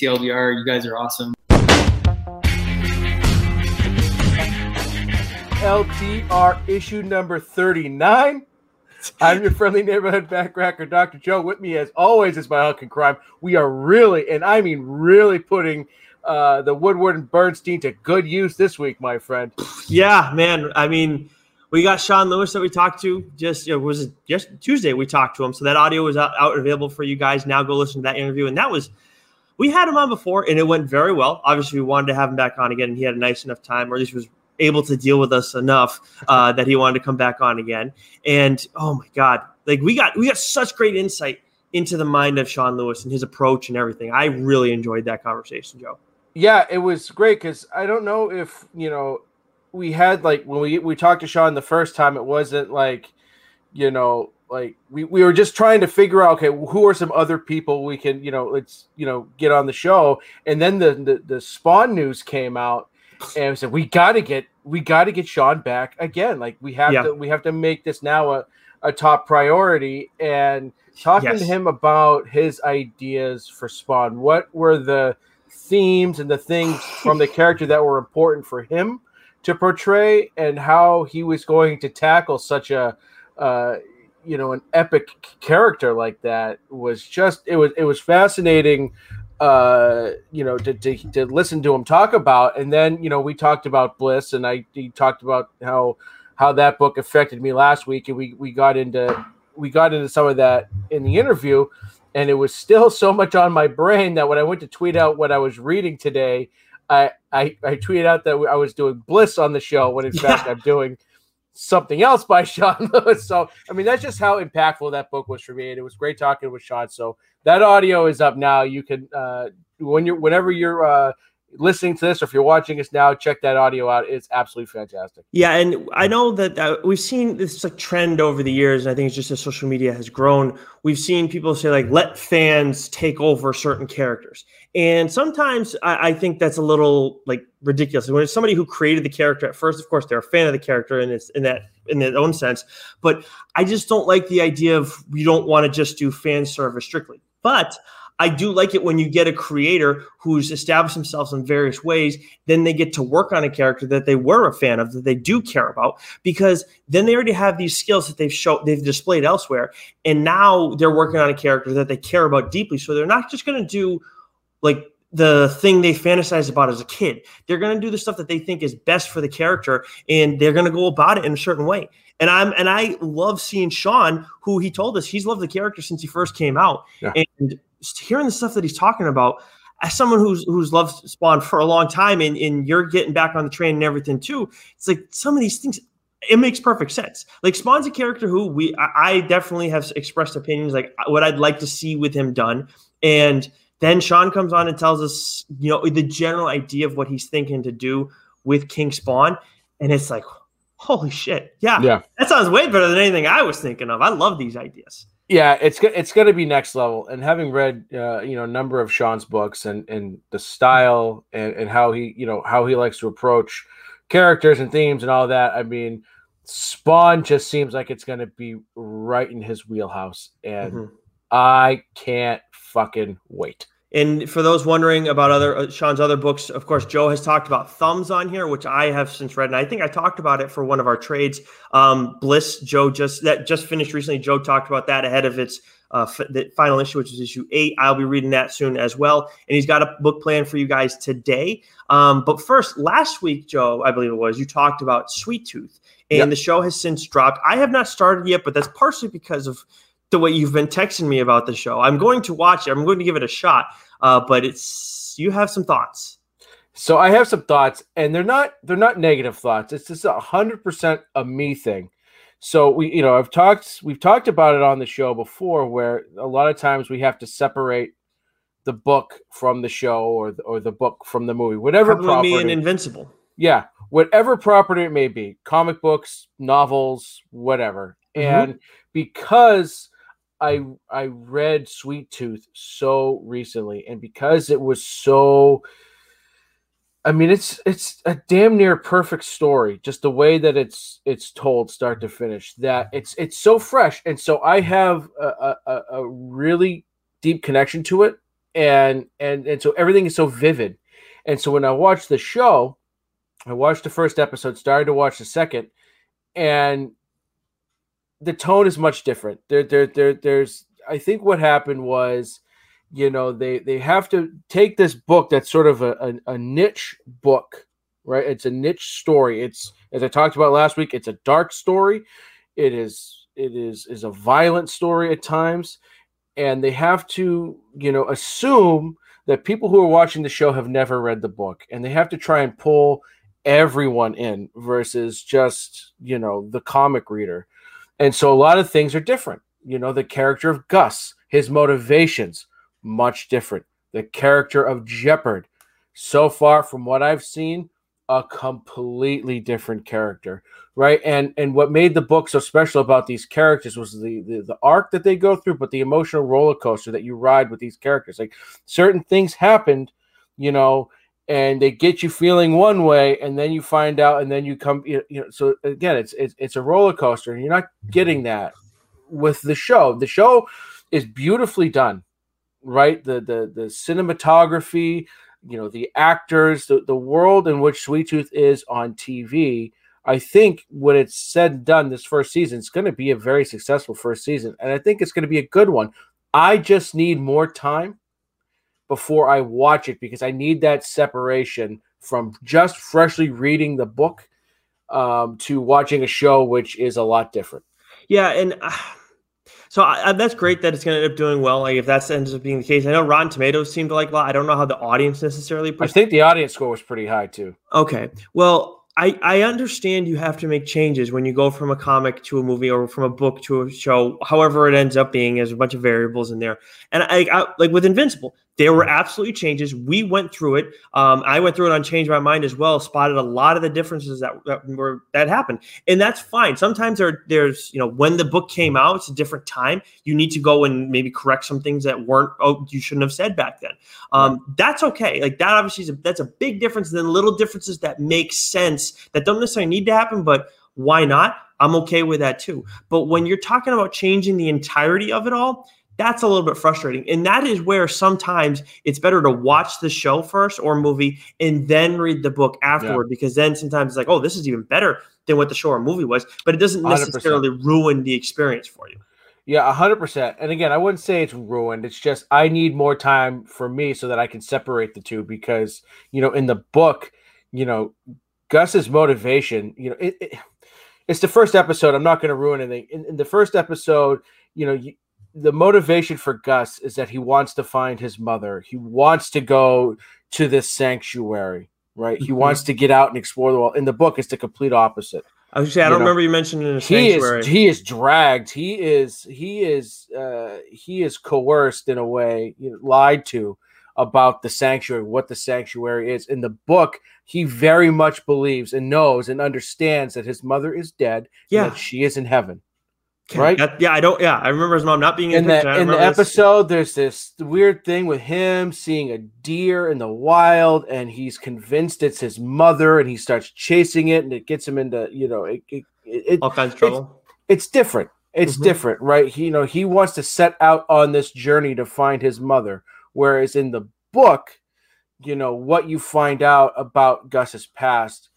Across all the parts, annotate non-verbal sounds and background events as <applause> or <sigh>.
TLDR. You guys are awesome. LTR issue number 39. I'm your friendly neighborhood backracker, Dr. Joe. With me, as always, is my Hunk and Crime. We are really, and I mean really, putting uh, the Woodward and Bernstein to good use this week, my friend. Yeah, man. I mean, we got Sean Lewis that we talked to just it was just Tuesday we talked to him. So that audio is out, out available for you guys. Now go listen to that interview. And that was we had him on before and it went very well. Obviously, we wanted to have him back on again, and he had a nice enough time, or at least was able to deal with us enough uh, that he wanted to come back on again. And oh my God, like we got we got such great insight into the mind of Sean Lewis and his approach and everything. I really enjoyed that conversation, Joe. Yeah, it was great because I don't know if you know we had like when we we talked to Sean the first time, it wasn't like you know like we, we were just trying to figure out okay who are some other people we can you know let's you know get on the show and then the the, the spawn news came out and we said we got to get we got to get Sean back again. Like we have yeah. to we have to make this now a, a top priority. And talking yes. to him about his ideas for Spawn, what were the themes and the things from the character that were important for him to portray, and how he was going to tackle such a uh, you know an epic character like that was just it was it was fascinating uh, you know, to, to, to listen to him talk about. And then, you know, we talked about Bliss and I he talked about how how that book affected me last week. And we, we got into we got into some of that in the interview. And it was still so much on my brain that when I went to tweet out what I was reading today, I I, I tweeted out that I was doing Bliss on the show when in <laughs> fact I'm doing something else by <laughs> Sean Lewis. So, I mean, that's just how impactful that book was for me. And it was great talking with Sean. So that audio is up now. You can, uh, when you're, whenever you're, uh, listening to this or if you're watching us now check that audio out it's absolutely fantastic yeah and i know that uh, we've seen this like trend over the years and i think it's just as social media has grown we've seen people say like let fans take over certain characters and sometimes I, I, think that's a little like ridiculous. When it's somebody who created the character at first, of course, they're a fan of the character and it's in that in their own sense. But I just don't like the idea of you don't want to just do fan service strictly. But I do like it when you get a creator who's established themselves in various ways, then they get to work on a character that they were a fan of, that they do care about, because then they already have these skills that they've shown they've displayed elsewhere. And now they're working on a character that they care about deeply. So they're not just gonna do like the thing they fantasize about as a kid. They're going to do the stuff that they think is best for the character and they're going to go about it in a certain way. And I'm and I love seeing Sean, who he told us he's loved the character since he first came out. Yeah. And hearing the stuff that he's talking about, as someone who's who's loved Spawn for a long time and, and you're getting back on the train and everything too, it's like some of these things it makes perfect sense. Like Spawn's a character who we I, I definitely have expressed opinions like what I'd like to see with him done. And then Sean comes on and tells us, you know, the general idea of what he's thinking to do with King Spawn. And it's like, holy shit. Yeah. Yeah. That sounds way better than anything I was thinking of. I love these ideas. Yeah, it's it's going to be next level. And having read, uh, you know, a number of Sean's books and and the style and, and how he, you know, how he likes to approach characters and themes and all that. I mean, Spawn just seems like it's going to be right in his wheelhouse, and mm-hmm. I can't fucking wait. And for those wondering about other uh, Sean's other books, of course, Joe has talked about Thumbs on here, which I have since read, and I think I talked about it for one of our trades. Um, Bliss, Joe just that just finished recently. Joe talked about that ahead of its uh, f- the final issue, which is issue eight. I'll be reading that soon as well, and he's got a book plan for you guys today. Um, but first, last week, Joe, I believe it was, you talked about Sweet Tooth, and yep. the show has since dropped. I have not started yet, but that's partially because of the way you've been texting me about the show. I'm going to watch it. I'm going to give it a shot. Uh, but it's you have some thoughts. So I have some thoughts, and they're not they're not negative thoughts. It's just a hundred percent a me thing. So we, you know, I've talked we've talked about it on the show before, where a lot of times we have to separate the book from the show or the, or the book from the movie, whatever. Probably property, Invincible. Yeah, whatever property it may be, comic books, novels, whatever. Mm-hmm. And because I I read Sweet Tooth so recently, and because it was so, I mean, it's it's a damn near perfect story. Just the way that it's it's told, start to finish. That it's it's so fresh, and so I have a, a, a really deep connection to it. and and and so everything is so vivid. And so when I watched the show, I watched the first episode, started to watch the second, and the tone is much different. There, there, there, there's. I think what happened was, you know, they they have to take this book that's sort of a, a, a niche book, right? It's a niche story. It's as I talked about last week. It's a dark story. It is it is is a violent story at times, and they have to you know assume that people who are watching the show have never read the book, and they have to try and pull everyone in versus just you know the comic reader and so a lot of things are different. You know the character of gus his motivations much different. The character of jeopard so far from what i've seen a completely different character right? And and what made the book so special about these characters was the, the the arc that they go through but the emotional roller coaster that you ride with these characters. Like certain things happened you know and they get you feeling one way and then you find out and then you come you know so again it's it's, it's a roller coaster and you're not mm-hmm. getting that with the show. The show is beautifully done right? The the the cinematography you know the actors the, the world in which sweet tooth is on tv i think when it's said and done this first season it's going to be a very successful first season and i think it's going to be a good one. I just need more time before I watch it because I need that separation from just freshly reading the book um, to watching a show, which is a lot different. Yeah, and uh, so I, that's great that it's going to end up doing well. Like if that ends up being the case, I know Rotten Tomatoes seemed to like a lot. I don't know how the audience necessarily. I think the audience score was pretty high too. Okay, well. I, I understand you have to make changes when you go from a comic to a movie or from a book to a show, however it ends up being. There's a bunch of variables in there, and I, I like with Invincible, there were absolutely changes. We went through it. Um, I went through it on Change My Mind as well. Spotted a lot of the differences that, that were that happened, and that's fine. Sometimes there, there's you know when the book came out, it's a different time. You need to go and maybe correct some things that weren't oh you shouldn't have said back then. Um. That's okay. Like that obviously is a, that's a big difference. Than little differences that make sense that don't necessarily need to happen, but why not? I'm okay with that too. But when you're talking about changing the entirety of it all, that's a little bit frustrating. And that is where sometimes it's better to watch the show first or movie and then read the book afterward yeah. because then sometimes it's like, oh, this is even better than what the show or movie was, but it doesn't necessarily 100%. ruin the experience for you. Yeah, 100%. And again, I wouldn't say it's ruined. It's just I need more time for me so that I can separate the two because, you know, in the book, you know, Gus's motivation, you know, it, it, it's the first episode. I'm not going to ruin anything. In, in, the first episode, you know, you, the motivation for Gus is that he wants to find his mother. He wants to go to this sanctuary, right? Mm-hmm. He wants to get out and explore the world. In the book, it's the complete opposite. I was say I don't know? remember you mentioning a sanctuary. He is he is dragged. He is he is uh he is coerced in a way, you know, lied to about the sanctuary, what the sanctuary is. In the book, he very much believes and knows and understands that his mother is dead. Yeah, that she is in heaven right? That, yeah, I don't. Yeah, I remember his mom not being in, in the in the this. episode. There's this weird thing with him seeing a deer in the wild, and he's convinced it's his mother, and he starts chasing it, and it gets him into you know it, it, it all kinds of trouble. It's, it's different. It's mm-hmm. different, right? He, you know, he wants to set out on this journey to find his mother, whereas in the book, you know, what you find out about Gus's past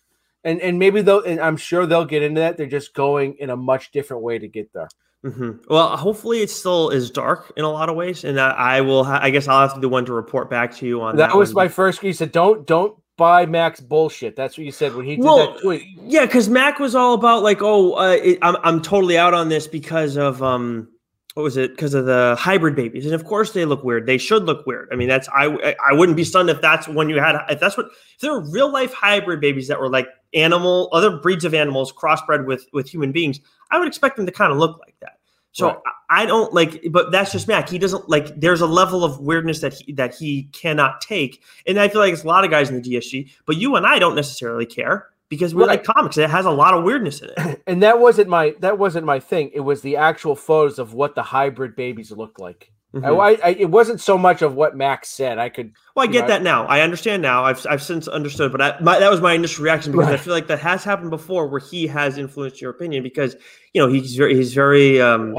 and and maybe they'll and i'm sure they'll get into that they're just going in a much different way to get there mm-hmm. well hopefully it still is dark in a lot of ways and i will ha- i guess i'll have to be the one to report back to you on that, that was one. my first you said don't don't buy Mac's bullshit. That's what you said when he did well, that tweet. Yeah, because Mac was all about like, oh, uh, it, I'm I'm totally out on this because of um what was it because of the hybrid babies and of course they look weird they should look weird. I mean that's i i wouldn't be stunned if that's when you had if that's what if there were real life hybrid babies that were like animal other breeds of animals crossbred with with human beings i would expect them to kind of look like that. So right. I, I don't like but that's just mac he doesn't like there's a level of weirdness that he that he cannot take and i feel like it's a lot of guys in the dsg but you and i don't necessarily care because we right. like comics. It has a lot of weirdness in it. <laughs> And that wasn't my that wasn't my thing. It was the actual photos of what the hybrid babies looked like. Mm-hmm. I, I, it wasn't so much of what Max said. I could. Well, I get know, that now. I understand now. I've, I've since understood, but I, my, that was my initial reaction because right. I feel like that has happened before, where he has influenced your opinion because you know he's very he's very um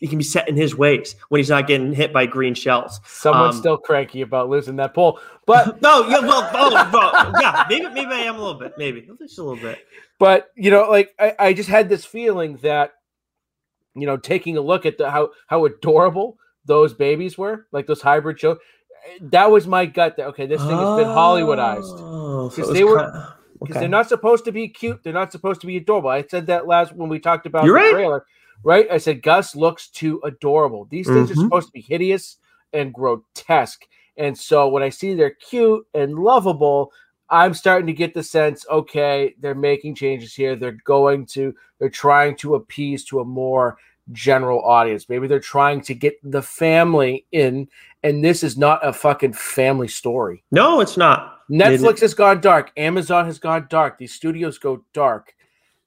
he can be set in his ways when he's not getting hit by green shells. Someone's um, still cranky about losing that poll, but <laughs> no, yeah, well, oh, well, yeah, maybe maybe I am a little bit, maybe just a little bit. But you know, like I, I just had this feeling that you know, taking a look at the how how adorable those babies were, like those hybrid children. That was my gut. That okay, this thing has been Hollywoodized because oh, so they were because okay. they're not supposed to be cute. They're not supposed to be adorable. I said that last when we talked about You're the right. trailer, right? I said Gus looks too adorable. These things mm-hmm. are supposed to be hideous and grotesque. And so when I see they're cute and lovable, I'm starting to get the sense, okay, they're making changes here. They're going to, they're trying to appease to a more general audience. Maybe they're trying to get the family in, and this is not a fucking family story. No, it's not. Netflix it, has gone dark. Amazon has gone dark. These studios go dark.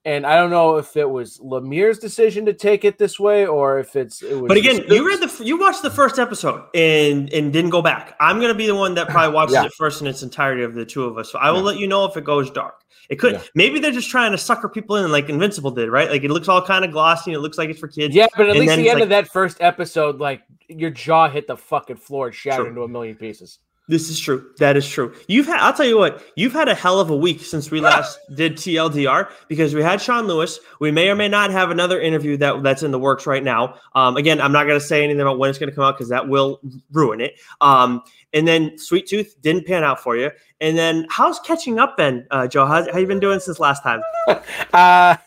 And I don't know if it was Lemire's decision to take it this way or if it's it was But again, you read the you watched the first episode and and didn't go back. I'm gonna be the one that probably <laughs> watches yeah. it first in its entirety of the two of us. So I will yeah. let you know if it goes dark. It could yeah. maybe they're just trying to sucker people in like Invincible did, right? Like it looks all kind of glossy, it looks like it's for kids. Yeah, but at least the end like, of that first episode, like your jaw hit the fucking floor and shattered into a million pieces. This is true. That is true. You've had, I'll tell you what, you've had a hell of a week since we last <laughs> did TLDR because we had Sean Lewis. We may or may not have another interview that that's in the works right now. Um, again, I'm not going to say anything about when it's going to come out because that will ruin it. Um, and then Sweet Tooth didn't pan out for you. And then how's catching up been, uh, Joe? How's, how you been doing since last time? <laughs> uh,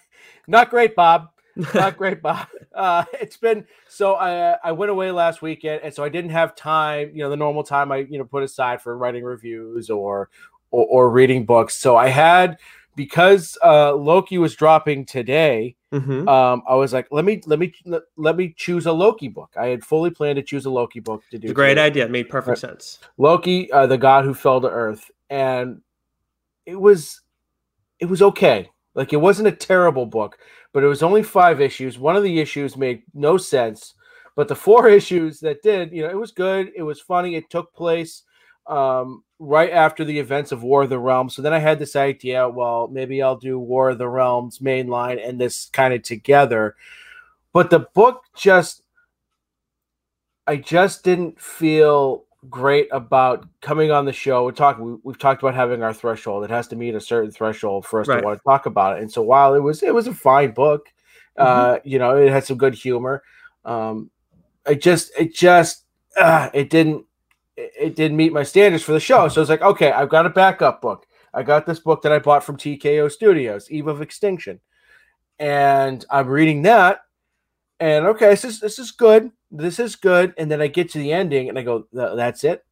not great, Bob. <laughs> Not great, Bob. Uh, it's been so I I went away last weekend, and so I didn't have time. You know, the normal time I you know put aside for writing reviews or or, or reading books. So I had because uh, Loki was dropping today. Mm-hmm. Um, I was like, let me let me let me choose a Loki book. I had fully planned to choose a Loki book to do. It's a great today. idea. It made perfect right. sense. Loki, uh, the god who fell to Earth, and it was it was okay. Like it wasn't a terrible book, but it was only five issues. One of the issues made no sense, but the four <laughs> issues that did, you know, it was good. It was funny. It took place um, right after the events of War of the Realms. So then I had this idea, well, maybe I'll do War of the Realms mainline and this kind of together. But the book just, I just didn't feel great about coming on the show. We're talking. We, have talked about having our threshold. It has to meet a certain threshold for us right. to want to talk about it. And so while it was it was a fine book, mm-hmm. uh, you know, it had some good humor. Um, it just it just uh, it didn't it, it didn't meet my standards for the show. So I was like, okay, I've got a backup book. I got this book that I bought from TKO Studios, Eve of Extinction, and I'm reading that. And okay, this is this is good this is good. And then I get to the ending and I go, that's it.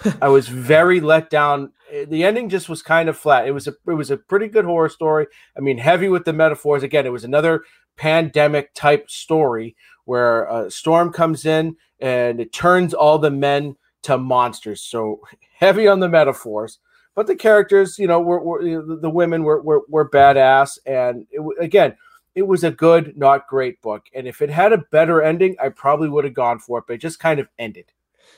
<laughs> I was very let down. Eh, the ending just was kind of flat. It was a it was a pretty good horror story. I mean, heavy with the metaphors. Again, it was another pandemic type story where a storm comes in and it turns all the men to monsters. So <laughs> heavy on the metaphors, but the characters, you know, were, were eh, the women were were, were badass. And it, again, it was a good, not great book. And if it had a better ending, I probably would have gone for it, but it just kind of ended.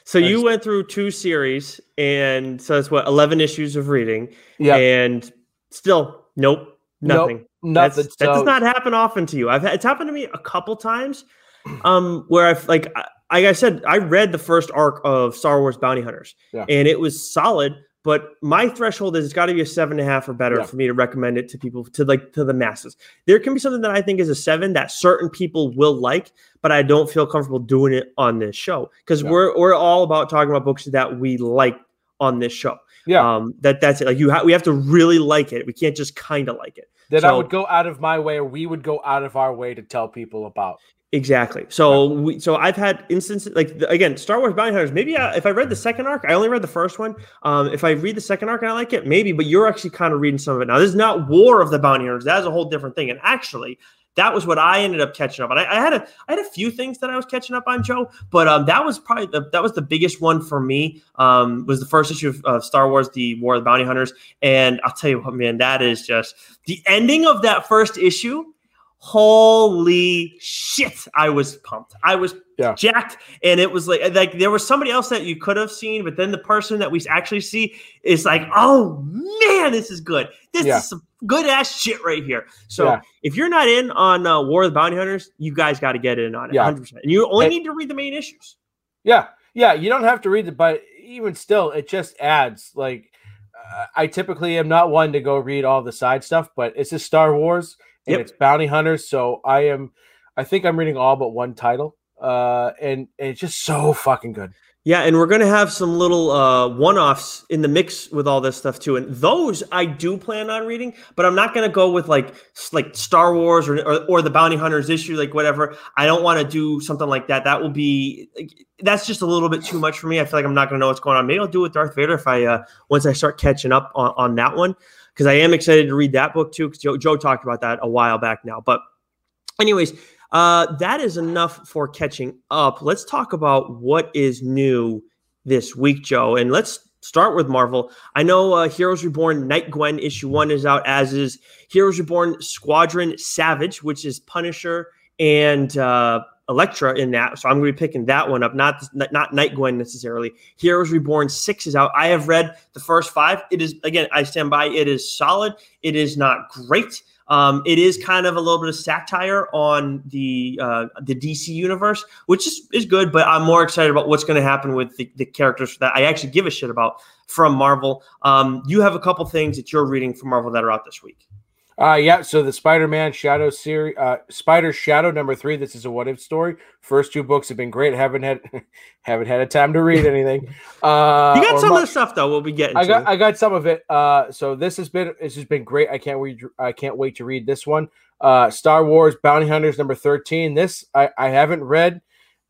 So you went through two series, and so that's what eleven issues of reading. Yeah, and still, nope, nothing. Nope, nothing. that does not happen often to you. I've it's happened to me a couple times, <clears throat> um, where I've like, like I said, I read the first arc of Star Wars Bounty Hunters, yeah. and it was solid. But my threshold is it's got to be a seven and a half or better yeah. for me to recommend it to people to like to the masses. There can be something that I think is a seven that certain people will like, but I don't feel comfortable doing it on this show because yeah. we're we're all about talking about books that we like on this show. Yeah, um, that that's it. Like you, have we have to really like it. We can't just kind of like it. That so, I would go out of my way, or we would go out of our way to tell people about. Exactly. So we, so I've had instances like again, Star Wars Bounty Hunters. Maybe I, if I read the second arc, I only read the first one. Um, if I read the second arc and I like it, maybe. But you're actually kind of reading some of it now. This is not War of the Bounty Hunters. That is a whole different thing. And actually, that was what I ended up catching up on. I, I, had a I had a few things that I was catching up on, Joe, but um, that was probably the, that was the biggest one for me. Um, was the first issue of uh, Star Wars: The War of the Bounty Hunters, and I'll tell you what, man, that is just the ending of that first issue holy shit i was pumped i was Yeah. jacked and it was like like there was somebody else that you could have seen but then the person that we actually see is like oh man this is good this Yeah. is some good ass shit right here so Yeah. if you're not in on uh, war of the bounty hunters you guys got to get in on it Yeah. 100% and you only need to read the main issues Yeah, yeah. You don't have to read it, but even still, it just adds. Like, uh, I typically am not one to go read all the side stuff, but it's just Star Wars and Yep. it's bounty hunters, so I am. I think I'm reading all but one title, uh, and, and it's just so fucking good. Yeah, and we're gonna have some little uh, one-offs in the mix with all this stuff too, and those I do plan on reading, but I'm not gonna go with like like Star Wars or or, or the Bounty Hunters issue, like whatever. I don't want to do something like that. That will be like, that's just a little bit too much for me. I feel like I'm not gonna know what's going on. Maybe I'll do it with Darth Vader if I uh, once I start catching up on, on that one because I am excited to read that book too. Because Joe, Joe talked about that a while back now, but anyways uh, that is enough for catching up. Let's talk about what is new this week, Joe. And let's start with Marvel. I know uh, Heroes Reborn Night Gwen issue one is out, as is Heroes Reborn Squadron Savage, which is Punisher and uh, Elektra in that. So I'm going to be picking that one up, not not Night Gwen necessarily. Heroes Reborn six is out. I have read the first five. It is again, I stand by. It is solid. It is not great. Um, it is kind of a little bit of satire on the uh, the DC universe, which is, is good. But I'm more excited about what's going to happen with the, the characters that I actually give a shit about from Marvel. Um, you have a couple things that you're reading from Marvel that are out this week. Uh yeah, so the Spider-Man Shadow series uh Spider Shadow number 3, this is a what if story. First two books have been great. Haven't had <laughs> haven't had a time to read anything. <laughs> Uh You got some much- of the stuff though. We'll be getting. I to. got I got some of it. Uh, so this has been this has been great. I can't wait. I can't wait to read this one. Uh, Star Wars Bounty Hunters number thirteen. This I I haven't read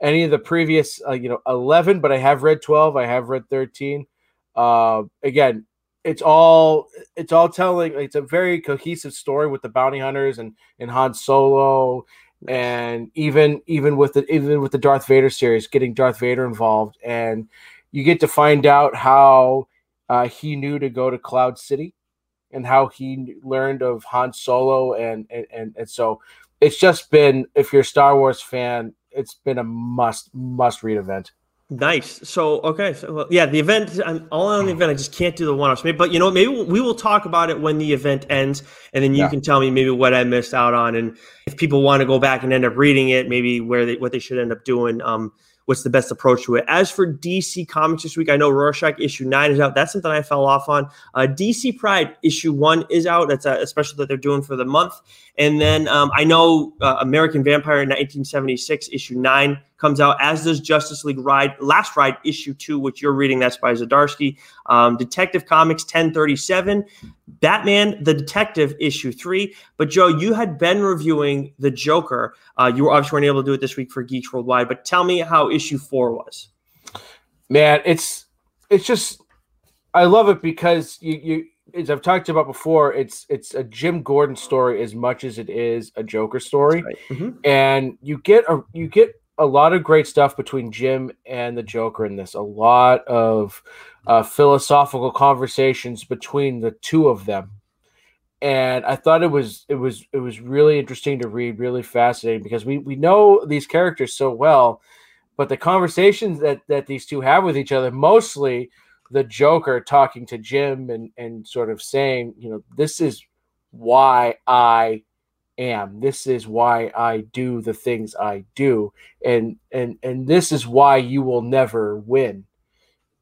any of the previous uh, you know eleven, but I have read twelve. I have read thirteen. Uh, again, it's all it's all telling. It's a very cohesive story with the bounty hunters and and Han Solo. And even even with the even with the Darth Vader series, getting Darth Vader involved, and you get to find out how uh, he knew to go to Cloud City and how he learned of Han Solo and, and and and so it's just been if you're a Star Wars fan, it's been a must must read event. Nice. So okay, so well, yeah, the event. I'm all on the event. I just can't do the one-offs. Maybe, but you know, maybe we'll, we will talk about it when the event ends, and then you Yeah. can tell me maybe what I missed out on, and if people want to go back and end up reading it, maybe where they what they should end up doing. Um, what's the best approach to it? As for DC Comics this week, I know Rorschach issue nine is out. That's something I fell off on. Uh, DC Pride issue one is out. That's a, special that they're doing for the month. And then um, I know uh, American Vampire in 1976 issue nine comes out, as does Justice League Ride Last Ride issue two, which you're reading. That's by Zdarsky. Um, Detective Comics 1037, Batman the Detective issue three. But Joe, you had been reviewing the Joker. Uh, you were obviously weren't able to do it this week for Geeks Worldwide. But tell me how issue four was. Man, it's it's just I love it because you you as I've talked about before, it's it's a Jim Gordon story as much as it is a Joker story. Right. Mhm. and you get a you get a lot of great stuff between Jim and the Joker in this. A lot of uh, philosophical conversations between the two of them, and I thought it was it was it was really interesting to read, really fascinating because we we know these characters so well, but the conversations that that these two have with each other mostly the Joker talking to Jim and and sort of saying, you know, this is why I am. This is why i do the things i do. And and and this is why you will never win.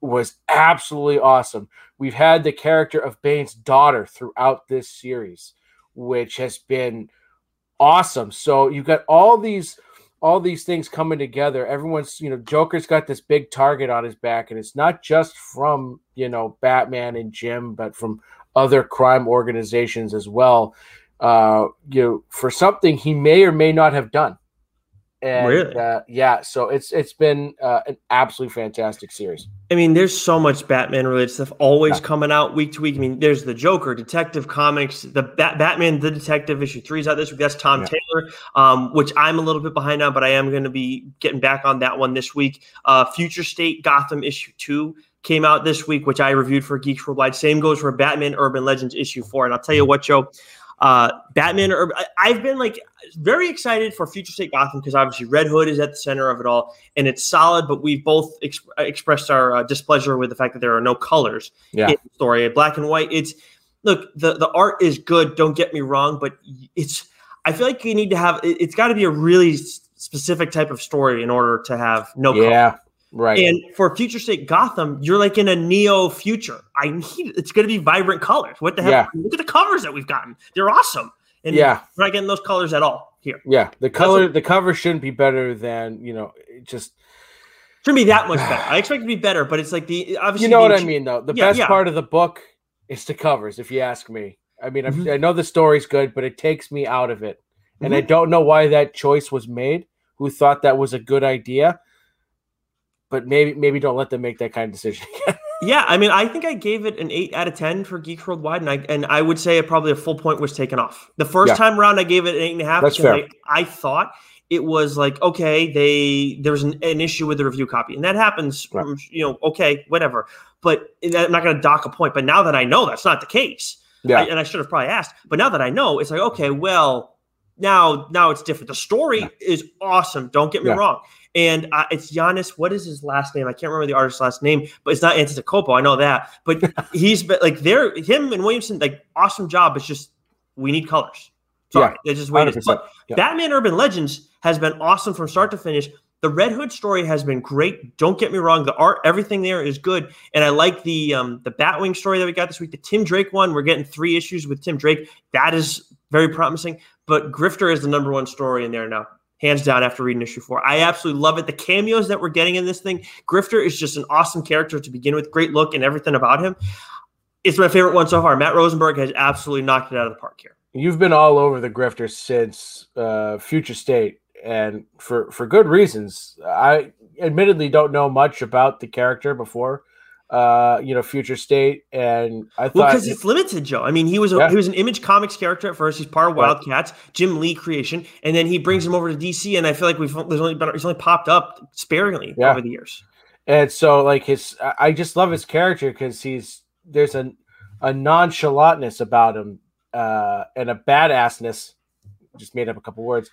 Was absolutely awesome. We've had the character of bane's daughter throughout this series which has been awesome. So you've got all these all these things coming together. Everyone's you know joker's got this big target on his back and it's not just from you know batman and jim but from other crime organizations as well uh, you know, for something he may or may not have done. And Really? uh, yeah, so it's it's been uh, an absolutely fantastic series. I mean, there's so much Batman related stuff always Yeah. coming out week to week. I mean, there's the Joker, Detective Comics, the Bat- Batman, the Detective issue three is out this week. That's Tom Yeah. Taylor, um, which I'm a little bit behind on, but I am going to be getting back on that one this week. Uh, Future State Gotham issue two came out this week, which I reviewed for Geeks Worldwide. Same goes for Batman Urban Legends issue four. And I'll tell you what, Joe. Uh, Batman, or I've been like very excited for Future State Gotham because obviously Red Hood is at the center of it all, and it's solid. But we've both exp- expressed our uh, displeasure with the fact that there are no colors Yeah. in the story. Black and white. It's look the the art is good. Don't get me wrong, but it's I feel like you need to have it, it's got to be a really specific type of story in order to have no color. Right. And for Future State Gotham, you're like in a neo future. I need it's going to be vibrant colors. What the hell? Yeah. Look at the covers that we've gotten. They're awesome. And yeah. we're not getting those colors at all here. Yeah. The color, the cover shouldn't be better than you know. it Just Shouldn't be that much <sighs> better. I expect it to be better, but it's like the obviously you know what I mean, though. The Yeah, best yeah. part of the book is the covers, if you ask me. I mean, Mhm. I know the story's good, but it takes me out of it, and I Mhm. don't know why that choice was made. Who thought that was a good idea? But maybe, maybe don't let them make that kind of decision. <laughs> Yeah, I mean, I think I gave it an eight out of ten for Geeks Worldwide, and I and I would say probably a full point was taken off. The first Yeah. time around, I gave it an eight and a half That's because fair. I, I thought it was like okay, they there was an, an issue with the review copy, and that happens. Right. mm, You know, okay, whatever. But I'm not going to dock a point. But now that I know that's not the case, yeah, I, and I should have probably asked. But now that I know, it's like okay, well, now now it's different. The story Yeah. is awesome. Don't get me Yeah. wrong. And uh, it's Giannis. What is his last name? I can't remember the artist's last name, but it's not Antetokounmpo. I know that. But <laughs> he's been like they're him and Williamson. Like awesome job. It's just we need colors. Sorry, it's just wait. But Yeah. Batman Urban Legends has been awesome from start to finish. The Red Hood story has been great. Don't get me wrong. The art, everything there is good, and I like the um, the Batwing story that we got this week. The Tim Drake one, we're getting three issues with Tim Drake. That is very promising. But Grifter is the number one story in there now, hands down. After reading issue four, I absolutely love it. The cameos that we're getting in this thing, Grifter is just an awesome character to begin with. Great look and everything about him. It's my favorite one so far. Matt Rosenberg has absolutely knocked it out of the park here. you've been all over the grifter since uh, Future State, and for for good reasons. I admittedly don't know much about the character before, uh, you know, Future State, and I Well, thought because it's limited, Joe. I mean, he was a, Yeah. he was an Image Comics character at first. He's part of Wildcats, Jim Lee creation, and then he brings him over to DC. And I feel like we've there's only been he's only popped up sparingly Yeah. over the years. and so like his I- I just love his character because he's there's a a nonchalantness about him uh and a badassness just made up a couple words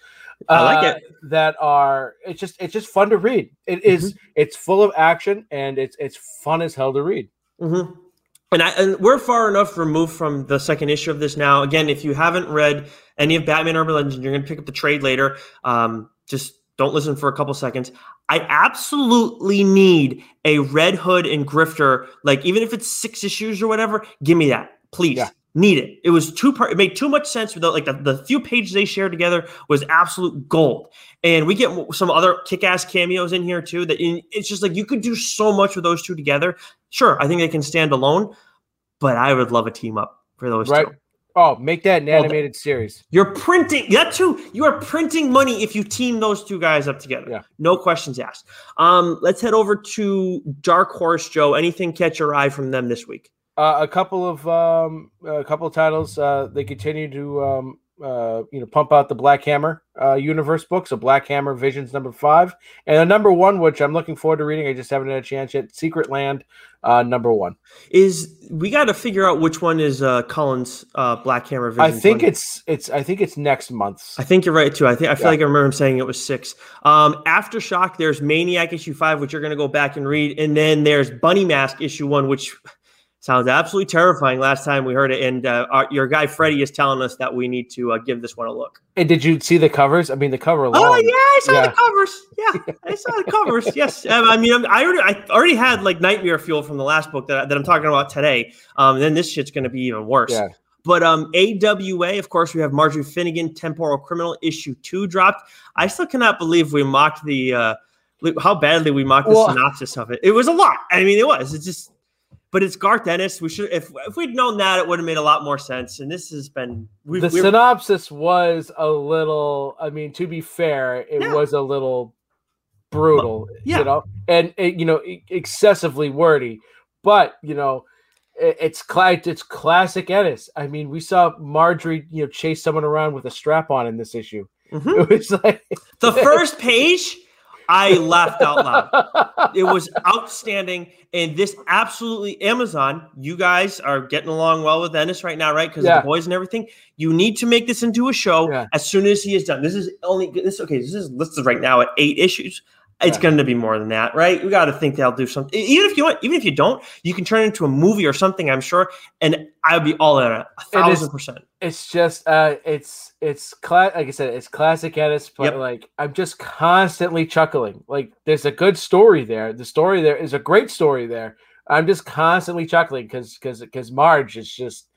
I like it. that are it's just it's just fun to read It is- Mm-hmm. it's full of action and it's it's fun as hell to read hmm And, I, and we're far enough removed from the second issue of this now. Again, if you haven't read any of Batman Urban Legends, you're going to pick up the trade later. Um, just don't listen for a couple seconds. I absolutely need a Red Hood and Grifter, like even if it's six issues or whatever, give me that, please. Yeah. Need it. It was too part. It made too much sense. Without like the, the few pages they shared together was absolute gold. And we get some other kick-ass cameos in here too. That in, it's just like you could do so much with those two together. Sure, I think they can stand alone, but I would love a team up for those right two. oh make that an animated series You're printing that too. You are printing money if you team those two guys up together. Yeah. No questions asked. Um, let's head over to Dark Horse Joe. Anything catch your eye from them this week? Uh, a couple of um a couple of titles uh they continue to um uh you know pump out the black hammer uh universe book so black hammer visions number five and the number one which i'm looking forward to reading i just haven't had a chance yet secret land uh number one Is we got to figure out which one is uh, Cullen's uh, Black Hammer i think one. it's it's i think it's next month I think you're right too. I think I feel Yeah. like I remember him saying it was six. Um, Aftershock, there's Maniac issue five, which you're going to go back and read, and then there's Bunny Mask issue one, which sounds absolutely terrifying. Last time we heard it, and uh, our, your guy Freddie is telling us that we need to uh, give this one a look. and did you see the covers i mean the cover alone Oh yeah, I saw Yeah. the covers. Yeah, I saw the covers. <laughs> Yes, Um, I mean I'm- I already I already had like nightmare fuel from the last book that, that I'm talking about today. Um, then this shit's going to be even worse. Yeah. But um, AWA, of course, we have Marjorie Finnegan, Temporal Criminal, issue two dropped. I still cannot believe we mocked the uh, how badly we mocked the Well- synopsis of it. It was a lot. I mean, it was. It's just, but it's Garth Ennis. We should if if we'd known that, it would have made a lot more sense. And this has been we, the synopsis was a little i mean to be fair it Yeah. was a little brutal yeah. you know and you know excessively wordy but you know it's it's classic Ennis. I mean, we saw Marjorie, you know, chase someone around with a strap on in this issue. Mhm. <laughs> It was like, the first page I laughed out loud. it was outstanding. And this absolutely Amazon, you guys are getting along well with Ennis right now, right? Because yeah. the boys and everything. You need to make this into a show yeah. as soon as he is done. This is only this okay. This is listed right now at eight issues. It's yeah. going to be more than that, right? We got to think they'll do something. Even if you want, even if you don't, you can turn it into a movie or something. I'm sure, and I would be all in it, a thousand it is, percent. It's just, uh, it's it's cla- like I said, it's classic Ennis, but yep. like I'm just constantly chuckling. Like there's a good story there. The story there is a great story there. I'm just constantly chuckling because because because Marge is just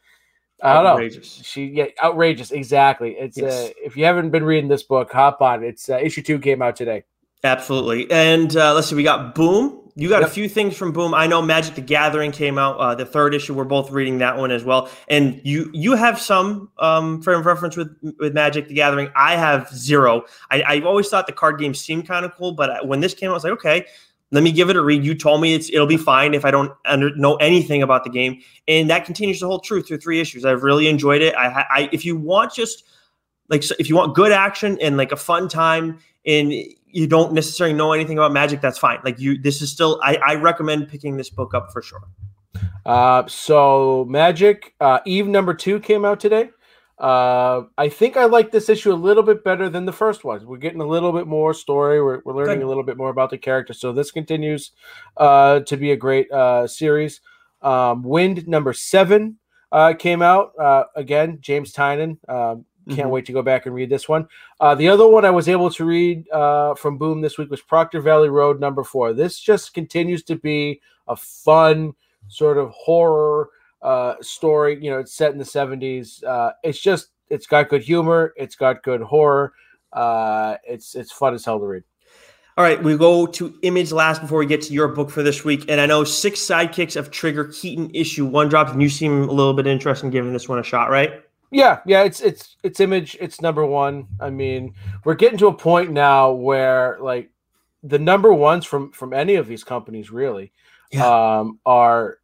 I don't outrageous. know. She yeah, outrageous. Exactly. It's yes. uh, if you haven't been reading this book, hop on. It's uh, issue two came out today. Absolutely. And uh, let's see, we got Boom. You got yep. a few things from Boom. I know Magic the Gathering came out, uh, the third issue. We're both reading that one as well. And you you have some um, frame of reference with with Magic the Gathering. I have zero. I, I've always thought the card game seemed kind of cool, but when this came out, I was like, okay, let me give it a read. You told me it's it'll be fine if I don't under, know anything about the game, and that continues to hold true through three issues. I've really enjoyed it. I, I if you want just like so if you want good action and like a fun time and you don't necessarily know anything about magic, that's fine. Like you, this is still, I, I recommend picking this book up for sure. Uh, so Magic uh, Eve number two came out today. Uh, I think I like this issue a little bit better than the first one. We're getting a little bit more story. We're, we're learning Good. a little bit more about the character. So this continues uh, to be a great uh, series. Um, Wynd number seven uh, came out uh, again. James Tynion, um, can't mm-hmm. wait to go back and read this one. Uh, the other one I was able to read uh, from Boom this week was Proctor Valley Road number four. This just continues to be a fun sort of horror uh, story. You know, it's set in the 70s. Uh, it's just, it's got good humor, it's got good horror. Uh, it's it's fun as hell to read. All right, we go to image last before we get to your book for this week. And I know six sidekicks of Trigger Keaton issue one dropped, and you seem a little bit interested in giving this one a shot, right? Yeah, yeah, it's it's it's image, it's number one. I mean, we're getting to a point now where like the number ones from from any of these companies really yeah. um are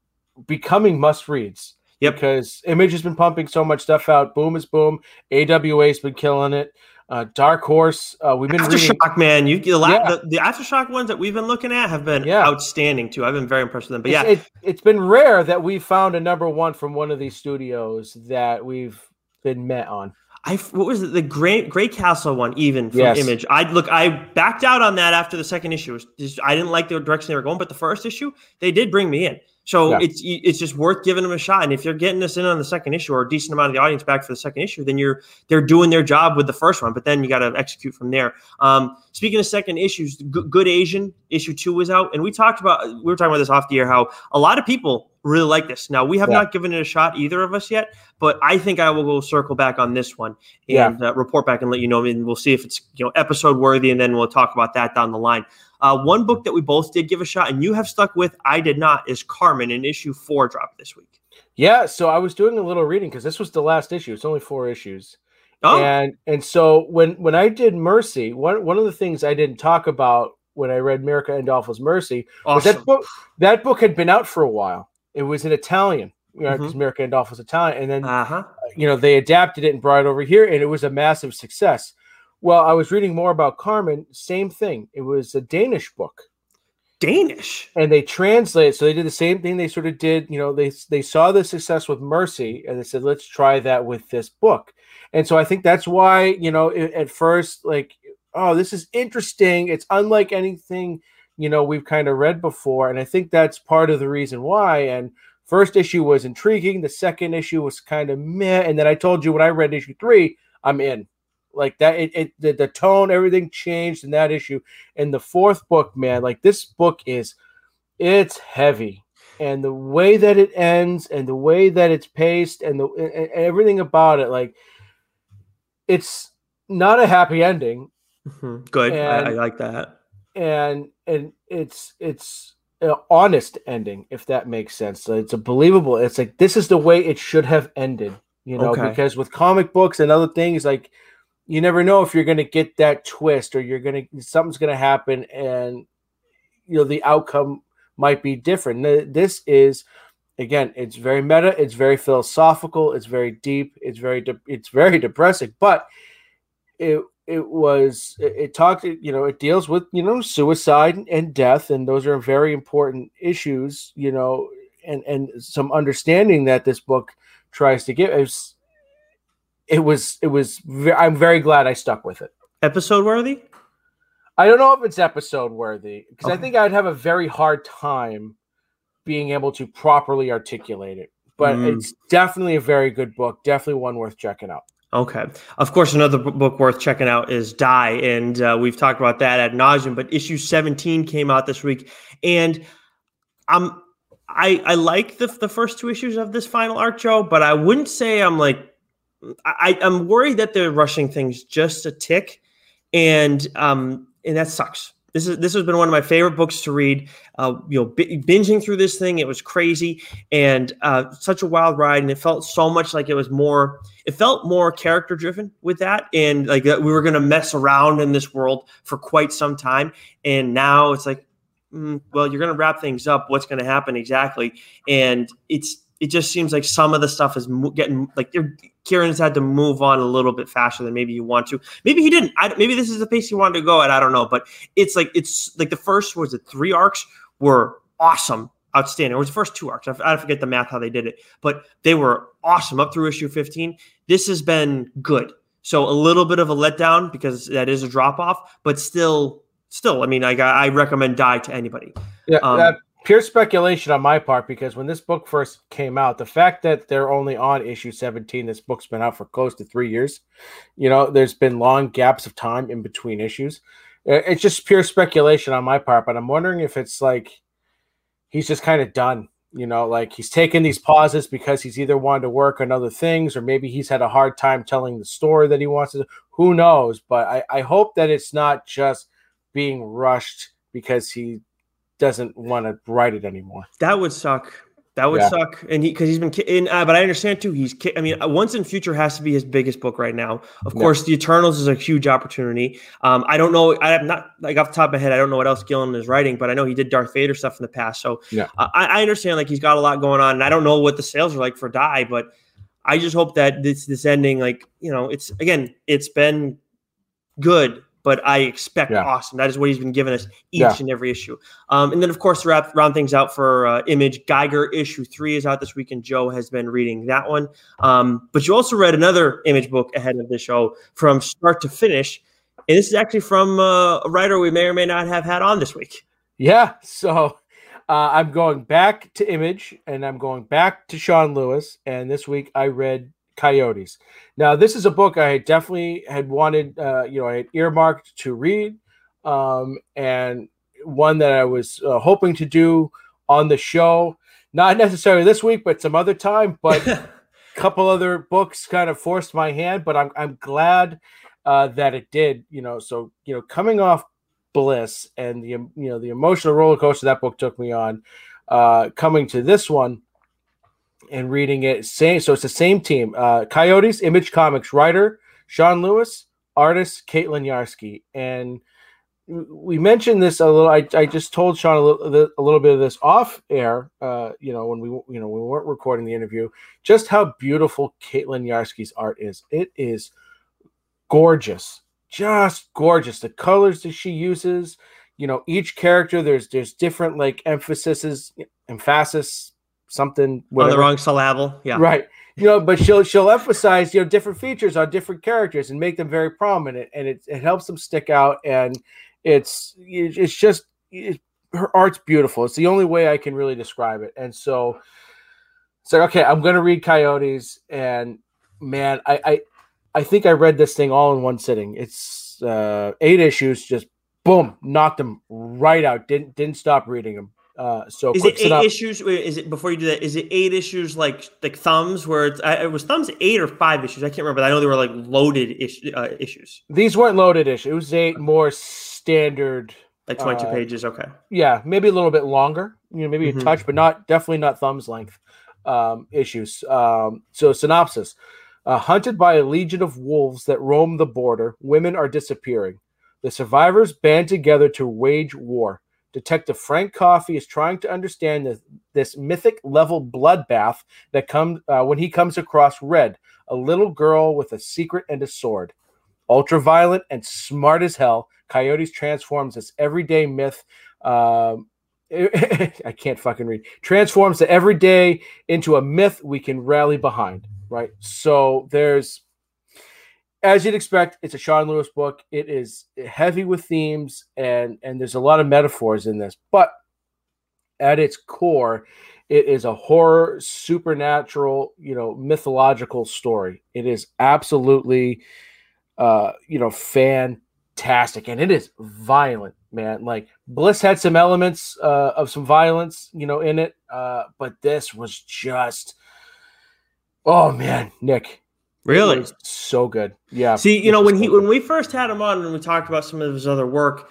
becoming must reads. Yep. Because Image has been pumping so much stuff out. Boom is boom. AWA's been killing it. Uh, Dark Horse. Uh, we've been aftershock, reading... man. You the, yeah. the, the aftershock ones that we've been looking at have been yeah. outstanding too. I've been very impressed with them. But it's, yeah, it, it's been rare that we found a number one from one of these studios that we've been met on. I what was it the Great Grey Castle one even from yes. Image? I look I backed out on that after the second issue. Just, I didn't like the direction they were going, but the first issue they did bring me in. So yeah. it's it's just worth giving them a shot. And if you're getting this in on the second issue or a decent amount of the audience back for the second issue, then you're they're doing their job with the first one. But then you got to execute from there. Um, speaking of second issues, Good Asian issue two was out, and we talked about we were talking about this off the air how a lot of people really like this. Now we have yeah. not given it a shot either of us yet, but I think I will go circle back on this one and yeah. uh, report back and let you know. And we'll see if it's you know episode worthy, and then we'll talk about that down the line. Uh, one book that we both did give a shot and you have stuck with, I did not, is Karmen an issue four drop this week. Yeah, so I was doing a little reading because this was the last issue. It's only four issues. Oh. And and so when when I did Mercy, one one of the things I didn't talk about when I read Mirka Andolfo's Mercy awesome. was that book that book had been out for a while. It was in Italian, because mm-hmm. Andolfo's Italian, and then uh-huh. you know they adapted it and brought it over here, and it was a massive success. Well, I was reading more about Karmen. Same thing. It was a Danish book. Danish, and they translate. So they did the same thing. They sort of did. You know, they they saw the success with Mercy, and they said, "Let's try that with this book." And so I think that's why you know at first, like, oh, this is interesting. It's unlike anything you know we've kind of read before, and I think that's part of the reason why. And first issue was intriguing. The second issue was kind of meh, and then I told you when I read issue three, I'm in like that it, it the, the tone everything changed in that issue. And the fourth book man like this book is it's heavy. And the way that it ends and the way that it's paced and the and everything about it like it's not a happy ending. Mm-hmm. good. And, I, I, like that. and and it's it's an honest ending if that makes sense. So it's a believable it's like this is the way it should have ended you know okay. because with comic books and other things like you never know if you're going to get that twist or you're going to something's going to happen and you know the outcome might be different. This is again it's very meta it's very philosophical it's very deep it's very de- it's very depressing but it it was it, it talked you know it deals with you know suicide and death and those are very important issues you know and and some understanding that this book tries to give it was it was, was i'm very glad i stuck with it episode worthy i don't know if it's episode worthy because okay. i think i'd have a very hard time being able to properly articulate it but mm. it's definitely a very good book definitely one worth checking out Okay. Of course, another book worth checking out is Die, and uh, we've talked about that ad nauseum. But issue 17 came out this week, and I'm I I like the the first two issues of this final arc, Joe. But I wouldn't say I'm like I I'm worried that they're rushing things just a tick, and um and that sucks this is this has been one of my favorite books to read. Uh, you know, b- binging through this thing, it was crazy and uh, such a wild ride, and it felt so much like it was more. It felt more character driven with that, and like we were going to mess around in this world for quite some time. And now it's like, mm, well, you're going to wrap things up. What's going to happen exactly? And it's it just seems like some of the stuff is getting like Kieron's had to move on a little bit faster than maybe you want to. Maybe he didn't. I, maybe this is the pace he wanted to go at. I don't know, but it's like it's like the first was it three arcs were awesome, outstanding. It was the first two arcs. I, I forget the math how they did it, but they were awesome up through issue fifteen. This has been good. So a little bit of a letdown because that is a drop off, but still, still, I mean, I I recommend Die to anybody. Yeah, um, that pure speculation on my part because when this book first came out, the fact that they're only on issue 17, this book's been out for close to three years. You know, there's been long gaps of time in between issues. It's just pure speculation on my part, but I'm wondering if it's like he's just kind of done. You know, like he's taken these pauses because he's either wanted to work on other things or maybe he's had a hard time telling the story that he wants to. Who knows? But I, I hope that it's not just being rushed because he doesn't want to write it anymore. That would suck. That would yeah. suck. And he because he's been in, uh, but I understand too. He's I mean, uh, Once and Future has to be his biggest book right now. Of yeah. course, The Eternals is a huge opportunity. Um, I don't know. I'm not like off the top of my head. I don't know what else Gillen is writing, but I know he did Darth Vader stuff in the past. So yeah, uh, I, I understand. Like he's got a lot going on, and I don't know what the sales are like for Die, but I just hope that this this ending, like you know, it's again, it's been good but I expect yeah. awesome. That is what he's been giving us each yeah. and every issue. Um, and then, of course, to wrap, round things out for uh, Image, Geiger issue three is out this week, and Joe has been reading that one. Um, but you also read another Image book ahead of the show from start to finish. And this is actually from uh, a writer we may or may not have had on this week. Yeah. So uh, I'm going back to Image and I'm going back to Sean Lewis. And this week I read Coyotes. Now, this is a book I definitely had wanted, uh, you know, I had earmarked to read, um, and one that I was uh, hoping to do on the show. Not necessarily this week, but some other time. But a <laughs> couple other books kind of forced my hand. But I'm I'm glad uh, that it did. You know, so you know, coming off Bliss and the you know the emotional roller coaster that book took me on, uh, coming to this one and reading it. Same, so it's the same team. Uh, Coyotes, Image Comics writer Sean Lewis, artist Caitlin Yarsky, and we mentioned this a little. I, I just told Sean a little, a little bit of this off air. Uh, you know, when we you know we weren't recording the interview, just how beautiful Caitlin Yarsky's art is. It is gorgeous, just gorgeous. The colors that she uses. You know, each character there's there's different like emphases, emphasis something whatever. on the wrong syllable. Yeah, right. You know, but she'll she'll emphasize you know different features on different characters and make them very prominent, and it it helps them stick out. And it's it's just it, her art's beautiful. It's the only way I can really describe it. And so, so okay, I'm gonna read Coyotes, and man, I I I think I read this thing all in one sitting. It's uh, eight issues, just boom, knocked them right out. Didn't didn't stop reading them. Uh, so is it eight issues? Is it before you do that? Is it eight issues like like thumbs where it's it was thumbs eight or five issues? I can't remember. I know they were like loaded uh, issues. These weren't loaded issues. It was eight more standard, like twenty two uh, pages. Okay. Yeah, maybe a little bit longer. You know, maybe mm-hmm. a touch, but not definitely not thumbs length um, issues. Um, so synopsis: uh, Hunted by a legion of wolves that roam the border, women are disappearing. The survivors band together to wage war. Detective Frank Coffey is trying to understand this, this mythic level bloodbath that comes uh, when he comes across Red, a little girl with a secret and a sword. ultra violent and smart as hell. Coyotes transforms this everyday myth. Um, <laughs> I can't fucking read. Transforms the everyday into a myth we can rally behind. Right. So there's, as you'd expect, it's a Sean Lewis book. It is heavy with themes and and there's a lot of metaphors in this, but at its core, it is a horror, supernatural, you know, mythological story. It is absolutely, uh, you know, fantastic, and it is violent, man. Like Bliss had some elements uh, of some violence, you know, in it, uh, but this was just, oh man, Nick, really so good. Yeah. See, you know, when he when we first had him on and we talked about some of his other work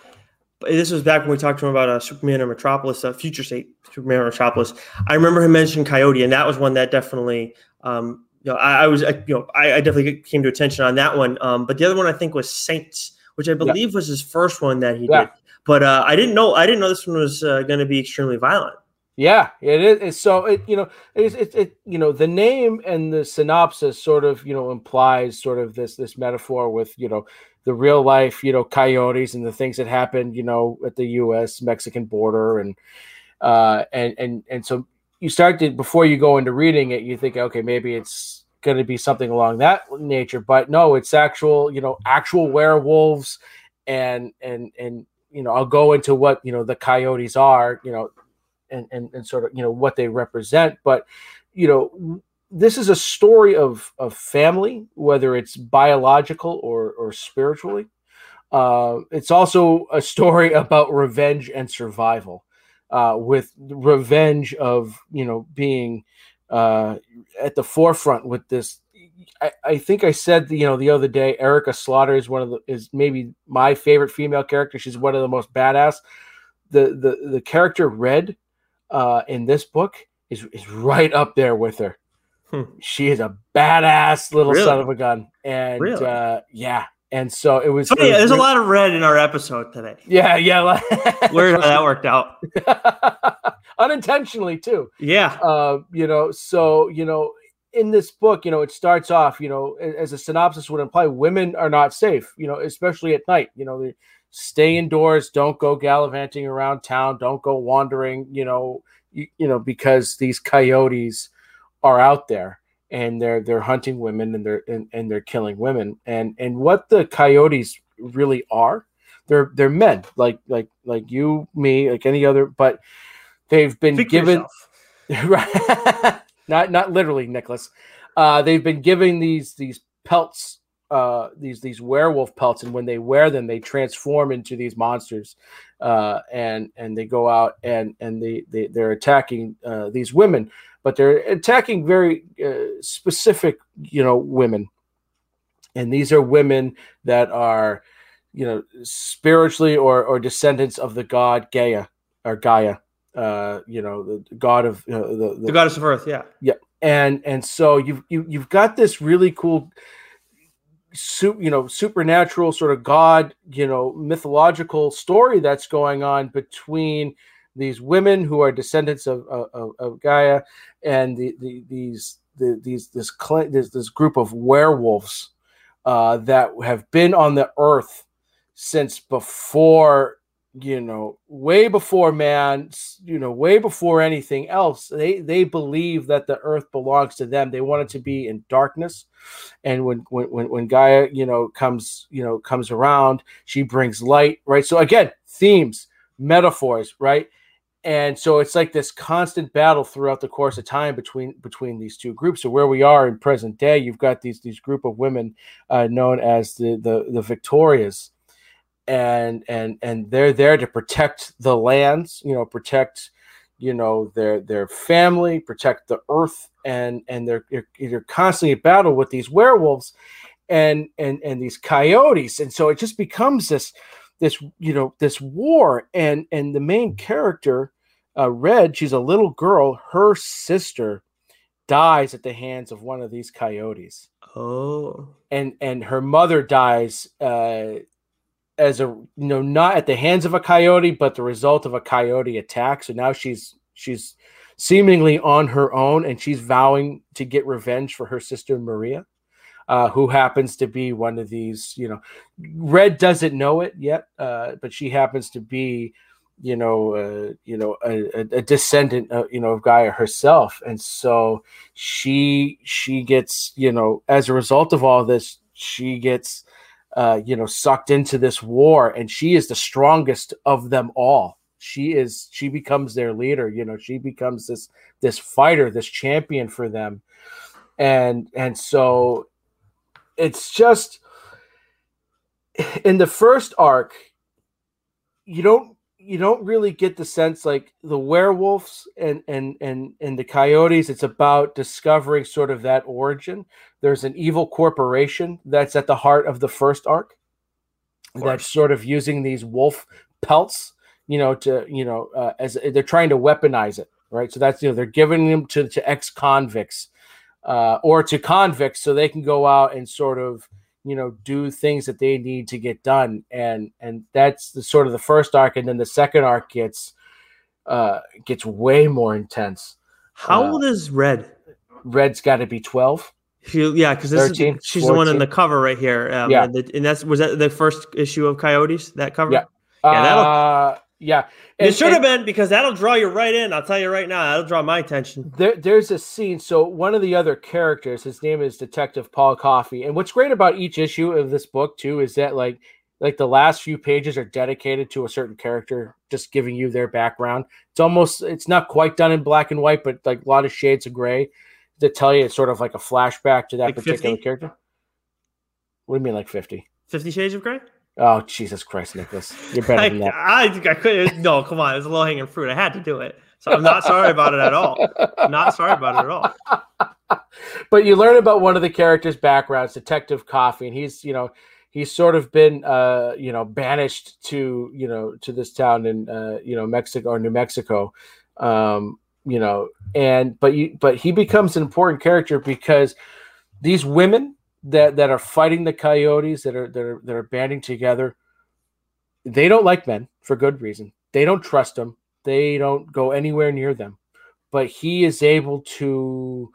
this was back when we talked to him about uh, Superman of Metropolis, uh, Future State, Superman of Metropolis. I remember him mentioning Coyote, and that was one that definitely, um, you know, I, I was, I, you know, I, I, definitely came to attention on that one. Um, but the other one I think was Saints, which I believe yeah. was his first one that he yeah. did. But uh, I didn't know, I didn't know this one was uh, going to be extremely violent. Yeah, it is. It's so it you know it's it, it you know the name and the synopsis sort of you know implies sort of this this metaphor with you know the real life, you know, coyotes and the things that happened, you know, at the U.S. Mexican border, and uh, and and and so you start to before you go into reading it, you think, okay, maybe it's going to be something along that nature, but no, it's actual, you know, actual werewolves, and and and you know, I'll go into what you know the coyotes are, you know, and and and sort of you know what they represent, but you know this is a story of of family, whether it's biological or or spiritually. Uh, it's also a story <laughs> about revenge and survival, uh, with revenge of you know being uh, at the forefront with this. I, I think I said you know the other day Erica Slaughter is one of the is maybe my favorite female character. She's one of the most badass. The the the character Red uh, in this book is is right up there with her. Hmm. She is a badass little really? son of a gun, and really? uh, yeah, and so it was. Oh, yeah, there's really, a lot of red in our episode today. Yeah, yeah. <laughs> Weird how that worked out. <laughs> Unintentionally too. Yeah. Uh, you know, so you know, in this book, you know, it starts off, you know, as a synopsis would imply, women are not safe. You know, especially at night. You know, they stay indoors, don't go gallivanting around town, don't go wandering. You know, you, you know, because these coyotes are out there and they're they're hunting women and they're and, and they're killing women. And and what the coyotes really are they're they're men like like like you me like any other but they've been Think given <laughs> right. <laughs> Not not literally nicholas. Uh they've been giving these these pelts uh these these werewolf pelts and when they wear them they transform into these monsters uh and and they go out and and they, they they're attacking uh these women but they're attacking very uh, specific, you know, women. And these are women that are, you know, spiritually or, or descendants of the god Gaia or Gaia, uh, you know, the god of uh, the, the, the goddess of earth. Yeah. Yeah. And, and so you've, you, you've got this really cool, su- you know, supernatural sort of god, you know, mythological story that's going on between, these women who are descendants of, of, of Gaia and the, the, these the, these this, this this group of werewolves uh, that have been on the earth since before you know way before man you know way before anything else they they believe that the earth belongs to them. They want it to be in darkness. And when when when when gaia you know comes you know comes around she brings light right? So again themes metaphors right? And so it's like this constant battle throughout the course of time between between these two groups. So where we are in present day you've got these these group of women uh, known as the, the the victorias and and and they're there to protect the lands you know protect you know their their family protect the earth and and they're they're constantly at battle with these werewolves and and and these coyotes and so it just becomes this this you know this war and and the main character uh, Red, she's a little girl. Her sister dies at the hands of one of these coyotes. Oh, and and her mother dies uh, as a you know not at the hands of a coyote, but the result of a coyote attack. So now she's she's seemingly on her own, and she's vowing to get revenge for her sister Maria. uh, who happens to be one of these. You know, Red doesn't know it yet, uh, but she happens to be, you know, uh, you know, a, a descendant, of, you know, of Gaia herself, and so she she gets, you know, as a result of all this, she gets. Uh, you know, sucked into this war, and she is the strongest of them all. She is. She becomes their leader. You know, she becomes this this fighter, this champion for them, and and so it's just in the first arc you don't you don't really get the sense like the werewolves and and and and the coyotes it's about discovering sort of that origin. There's an evil corporation that's at the heart of the first arc. That's sort of using these wolf pelts you know to you know uh, as they're trying to weaponize it right? So that's you know they're giving them to to ex-convicts uh, or to convicts so they can go out and sort of you know do things that they need to get done. And and that's the sort of the first arc. And then the second arc gets uh gets way more intense. How uh, old is red? Red's got to be 12 she, yeah because 13, she's 14. the one in the cover right here um, yeah. and, the, and, that's was that the first issue of coyotes that cover? Yeah. Yeah that'll uh, yeah, and, it should have been because that'll draw you right in. I'll tell you right now, that'll draw my attention. There, there's a scene. So one of the other characters, his name is Detective Paul Coffey, and what's great about each issue of this book too is that like like the last few pages are dedicated to a certain character, just giving you their background. It's almost it's not quite done in black and white, but like a lot of shades of gray to tell you it's sort of like a flashback to that like particular 50? character. What do you mean, like fifty? Fifty Shades of Grey. Oh Jesus Christ, Nicholas! You're better I, than that. <laughs> I I could. No, come on, it was a low hanging fruit. I had to do it, so I'm not sorry about it at all. I'm not sorry about it at all. <laughs> but you learn about one of the characters' backgrounds, Detective Coffey, and he's you know he's sort of been uh you know banished to you know to this town in uh you know Mexico or New Mexico, um you know and but you but he becomes an important character because these women that that are fighting the coyotes that are that are that are banding together they don't like men for good reason. They don't trust them. They don't go anywhere near them. But he is able to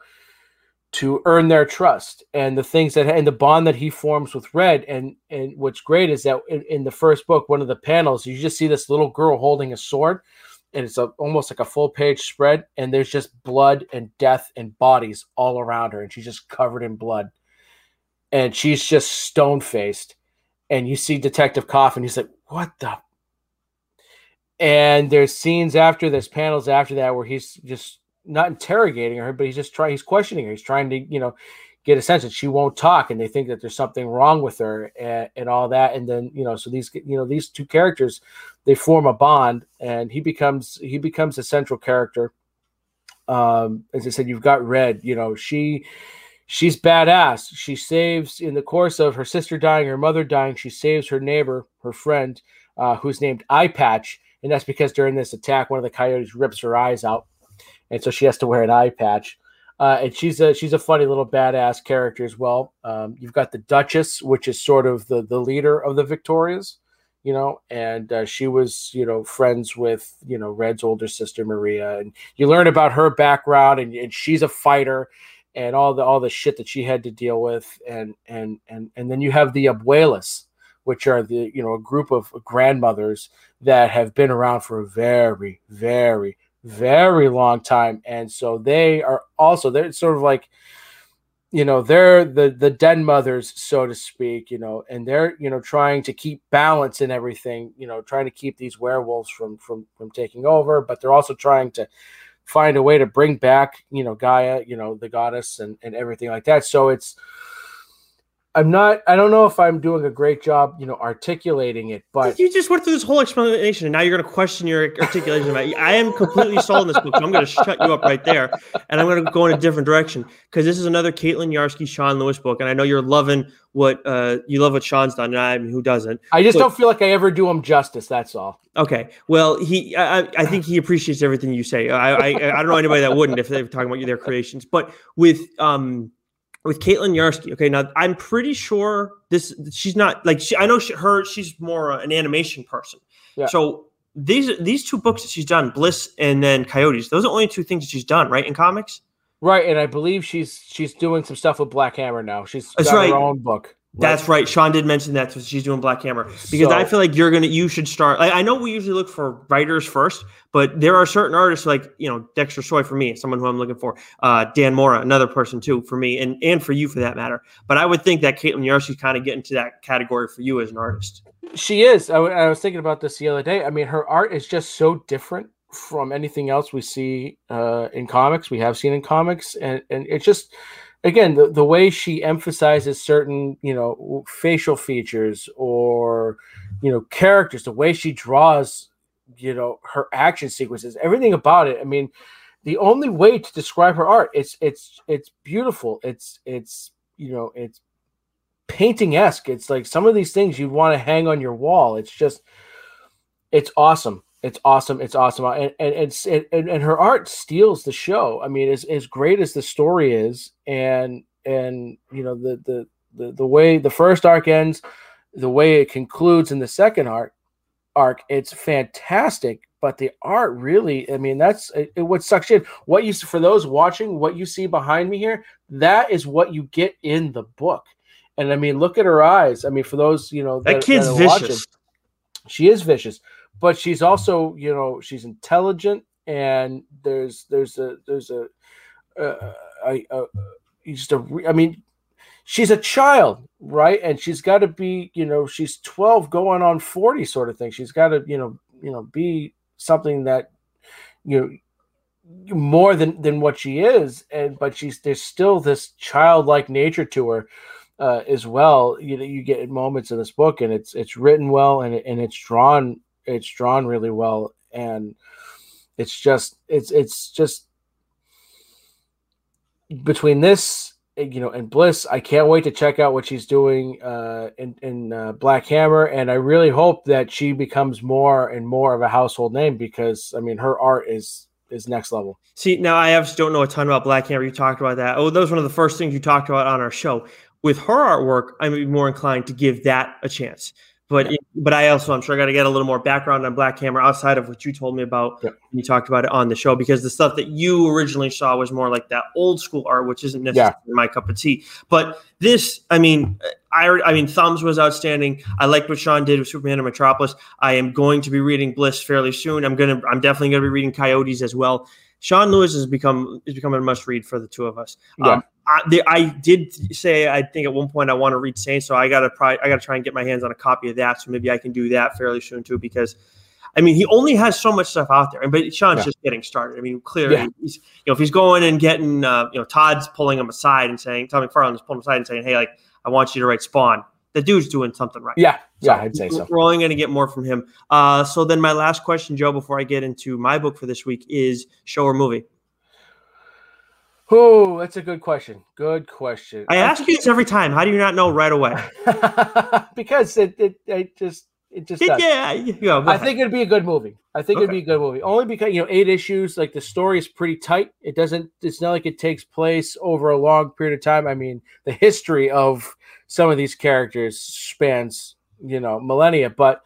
to earn their trust. And the things that and the bond that he forms with red and and what's great is that in, in the first book one of the panels you just see this little girl holding a sword and it's a, almost like a full page spread and there's just blood and death and bodies all around her and she's just covered in blood and she's just stone faced. And you see Detective Coffin, he's like, What the? And there's scenes after, there's panels after that where he's just not interrogating her, but he's just trying, he's questioning her. He's trying to, you know, get a sense that she won't talk and they think that there's something wrong with her and, and all that. And then, you know, so these, you know, these two characters, they form a bond and he becomes, he becomes a central character. Um, as I said, you've got Red, you know, she, she's badass. She saves in the course of her sister dying, her mother dying. She saves her neighbor, her friend, uh, who's named Eye Patch, and that's because during this attack, one of the coyotes rips her eyes out, and so she has to wear an eye patch. Uh, and she's a she's a funny little badass character as well. Um, you've got the Duchess, which is sort of the the leader of the Victorias, you know, and uh, she was you know friends with you know Red's older sister Maria, and you learn about her background, and, and she's a fighter, and all the all the shit that she had to deal with and and and and then you have the abuelas which are the you know a group of grandmothers that have been around for a very very very long time. And so they are also they're sort of like you know they're the the den mothers so to speak you know and they're you know trying to keep balance and everything you know trying to keep these werewolves from from from taking over but they're also trying to find a way to bring back, you know, Gaia, you know, the goddess and, and everything like that. So it's, I'm not, I don't know if I'm doing a great job, you know, articulating it, but you just went through this whole explanation and now you're going to question your articulation. About it. I am completely sold on this book. So I'm going to shut you up right there and I'm going to go in a different direction because this is another Caitlin Yarsky, Sean Lewis book. And I know you're loving what, uh, you love what Sean's done. And I mean, who doesn't? I just but, don't feel like I ever do him justice. That's all. Okay. Well, he, I, I think he appreciates everything you say. I, I, I don't know anybody that wouldn't if they're talking about you their creations, but with, um, with Caitlin Yarsky. Okay, now I'm pretty sure this she's not like she, I know she, her she's more uh, an animation person. Yeah. So these these two books that she's done, Bliss and then Coyotes, those are the only two things that she's done, right? In comics. Right, and I believe she's she's doing some stuff with Black Hammer now. She's That's got right. her own book. That's right. Sean did mention that so she's doing Black Hammer because I feel like you're gonna you should start. Like, I know we usually look for writers first, but there are certain artists like you know Dexter Soy for me, someone who I'm looking for. Uh, Dan Mora, another person too for me, and and for you for that matter. But I would think that Caitlin Yarsky kind of getting to that category for you as an artist. She is. I, w- I was thinking about this the other day. I mean, her art is just so different from anything else we see uh, in comics. We have seen in comics, and and it's just again the, the way she emphasizes certain you know facial features or you know characters, the way she draws, you know her action sequences, everything about it. I mean, the only way to describe her art it's it's it's beautiful. It's it's you know it's painting esque. It's like some of these things you'd want to hang on your wall. It's just, it's awesome. It's awesome. It's awesome. And and it's and, and her art steals the show. I mean, as as great as the story is, and and you know the the the the way the first arc ends, the way it concludes in the second arc, arc, it's fantastic. But the art really, I mean, that's it, it, what sucks in. What you for those watching, what you see behind me here, that is what you get in the book. And I mean, look at her eyes. I mean, for those you know That kid's are vicious. watching, she is vicious, but she's also you know she's intelligent, and there's there's a there's a uh, a, a, just a re- I mean, she's a child, right? And she's got to be you know she's twelve going on forty sort of thing. She's got to you know you know be something that you know more than than what she is and but she's there's still this childlike nature to her uh, as well. You know, you get moments in this book, and it's it's written well, and and it's drawn it's drawn really well, and it's just it's it's just between this you know and Bliss. I can't wait to check out what she's doing uh, in in uh, Black Hammer, and I really hope that she becomes more and more of a household name because I mean her art is is next level. See, now I obviously don't know a ton about Black Hammer. You talked about that. Oh, that was one of the first things you talked about on our show. With her artwork, I'm more inclined to give that a chance. But but I also I'm sure I got to get a little more background on Black Hammer outside of what you told me about. When You talked about it on the show because the stuff that you originally saw was more like that old school art, which isn't necessarily my cup of tea. But this, I mean, I I mean, Thumbs was outstanding. I liked what Sean did with Superman and Metropolis. I am going to be reading Bliss fairly soon. I'm gonna I'm definitely gonna be reading Coyotes as well. Sean Lewis has become is becoming a must read for the two of us. Yeah. Um, I, the, I did say I think at one point I want to read Saints, so I gotta probably I gotta try and get my hands on a copy of that. So maybe I can do that fairly soon too, because I mean he only has so much stuff out there, and but Sean's Yeah. just getting started. I mean clearly, Yeah. he's, you know, if he's going and getting uh, you know Todd's pulling him aside and saying Todd McFarlane's pulling him aside and saying, hey, like I want you to write Spawn. The dude's doing something right. Yeah, yeah, So I'd say so. We're only going to get more from him. Uh, so then, my last question, Joe, before I get into my book for this week, is show or movie. Oh, that's a good question. Good question. I ask you this every time. How do you not know right away? <laughs> because it, it it just it just does. yeah, go I think it'd be a good movie. I think it'd be a good movie. Only because you know eight issues, like the story is pretty tight. It doesn't. It's not like it takes place over a long period of time. I mean, the history of some of these characters spans you know millennia, but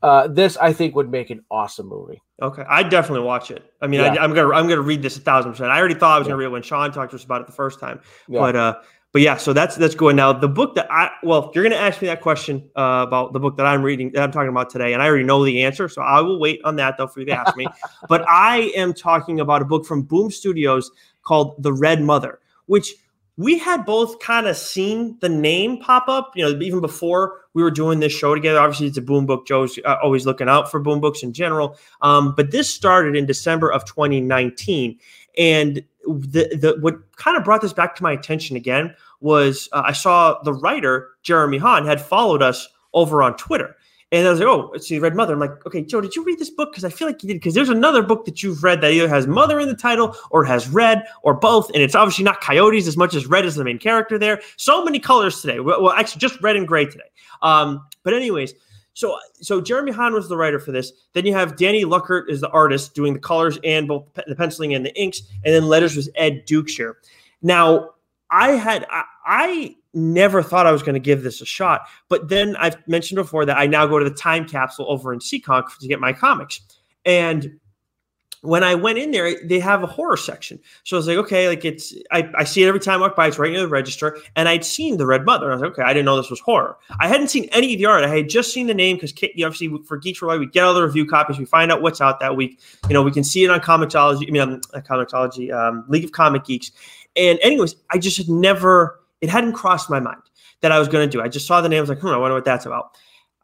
uh, this I think would make an awesome movie. Okay, I definitely watch it. I mean, Yeah. I, I'm gonna I'm gonna read this a thousand percent. I already thought I was Yeah. gonna read it when Sean talked to us about it the first time. Yeah. But uh, but yeah, so that's that's going Now the book that I well, you're gonna ask me that question uh, about the book that I'm reading that I'm talking about today, and I already know the answer, so I will wait on that though for you to ask me. <laughs> but I am talking about a book from Boom Studios called The Red Mother, which we had both kind of seen the name pop up, you know, even before we were doing this show together. Obviously, it's a Boom book. Joe's uh, always looking out for Boom books in general. Um, but this started in December of 2019, and the the what kind of brought this back to my attention again was uh, I saw the writer Jeremy Haun had followed us over on Twitter. And I was like, oh, it's the Red Mother. I'm like, okay, Joe, did you read this book? Because I feel like you did. Because there's another book that you've read that either has Mother in the title or has Red or both. And it's obviously not Coyotes as much as Red is the main character there. So many colors today. Well, well, actually, just red and gray today. Um, but, anyways, so so Jeremy Haun was the writer for this. Then you have Danny Luckert is the artist doing the colors and both the penciling and the inks. And then letters was Ed Dukeshire. Now, I had I, I never thought I was going to give this a shot, but then I've mentioned before that I now go to the time capsule over in Seekonk to get my comics, and when I went in there, they have a horror section. So I was like, okay, like it's I, I see it every time I walk by, it's right near the register. And I'd seen the Red Mother. I was like, okay, I didn't know this was horror. I hadn't seen any of the art. I had just seen the name because you obviously for Geeks for we get all the review copies, we find out what's out that week. You know, we can see it on Comixology, I mean, on Comixology, um, League of Comic Geeks. And anyways, I just had never, it hadn't crossed my mind that I was going to do. I just saw the name. I was like, hmm, I wonder what that's about.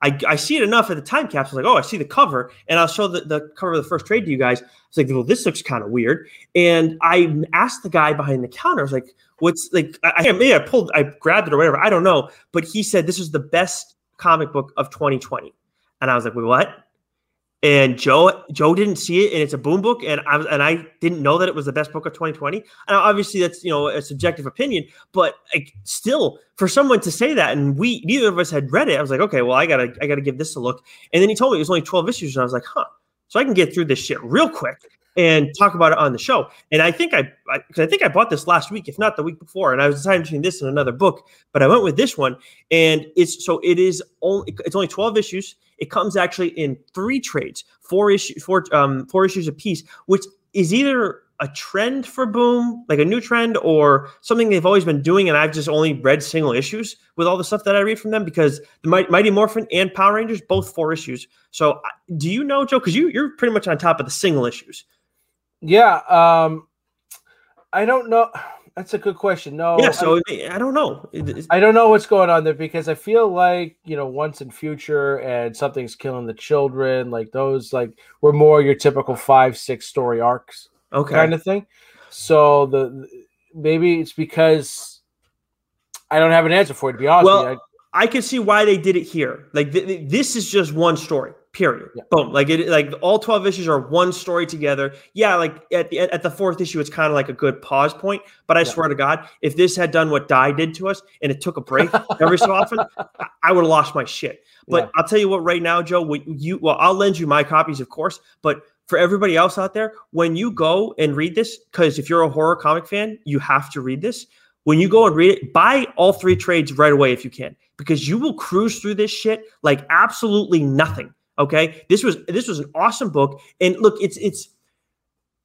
I, I see it enough at the time capsule, like, oh, I see the cover, and I'll show the, the cover of the first trade to you guys. It's like, well, this looks kind of weird. And I asked the guy behind the counter, I was like, what's like, I, maybe I pulled, I grabbed it or whatever, I don't know. But he said this is the best comic book of 2020. And I was like, wait, what? And Joe Joe didn't see it, and it's a boom book, and I and I didn't know that it was the best book of 2020. And obviously, that's you know a subjective opinion, but like, still, for someone to say that, and we neither of us had read it, I was like, okay, well, I gotta I gotta give this a look. And then he told me it was only 12 issues, and I was like, huh, so I can get through this shit real quick and talk about it on the show. And I think I, I, I, think I bought this last week, if not the week before, and I was deciding between this and another book, but I went with this one, and it's so it is only it's only twelve issues. It comes actually in three trades, four issues, four um four issues a piece, which is either a trend for Boom, like a new trend, or something they've always been doing, and I've just only read single issues with all the stuff that I read from them because the Mighty Morphin and Power Rangers both four issues. So, do you know, Joe? Because you you're pretty much on top of the single issues. Yeah, um, I don't know. That's a good question. No, yeah. So I, I don't know. I don't know what's going on there because I feel like you know, once and future and something's killing the children, like those, like were more your typical five, six story arcs, okay, kind of thing. So the maybe it's because I don't have an answer for it. To be honest, well, I, I can see why they did it here. Like th- th- this is just one story. Period. Yeah. Boom. Like it. Like all twelve issues are one story together. Yeah. Like at the at the fourth issue, it's kind of like a good pause point. But I yeah. swear to God, if this had done what Die did to us and it took a break every so often, I would have lost my shit. But yeah. I'll tell you what, right now, Joe, you well, I'll lend you my copies, of course. But for everybody else out there, when you go and read this, because if you're a horror comic fan, you have to read this. When you go and read it, buy all three trades right away if you can, because you will cruise through this shit like absolutely nothing. Okay, this was this was an awesome book, and look, it's it's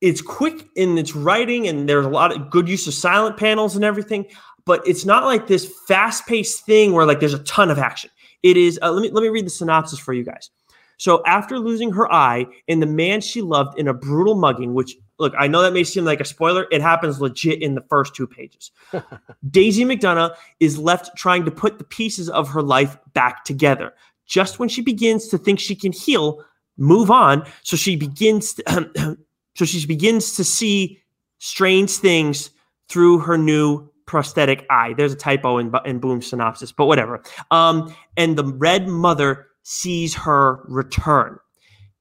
it's quick in its writing, and there's a lot of good use of silent panels and everything. But it's not like this fast paced thing where like there's a ton of action. It is. Uh, let me let me read the synopsis for you guys. So after losing her eye and the man she loved in a brutal mugging, which look, I know that may seem like a spoiler. It happens legit in the first two pages. <laughs> Daisy McDonough is left trying to put the pieces of her life back together just when she begins to think she can heal, move on. So she begins, to, <clears throat> so she begins to see strange things through her new prosthetic eye. There's a typo in, in Boom synopsis, but whatever. Um, and the Red Mother sees her return.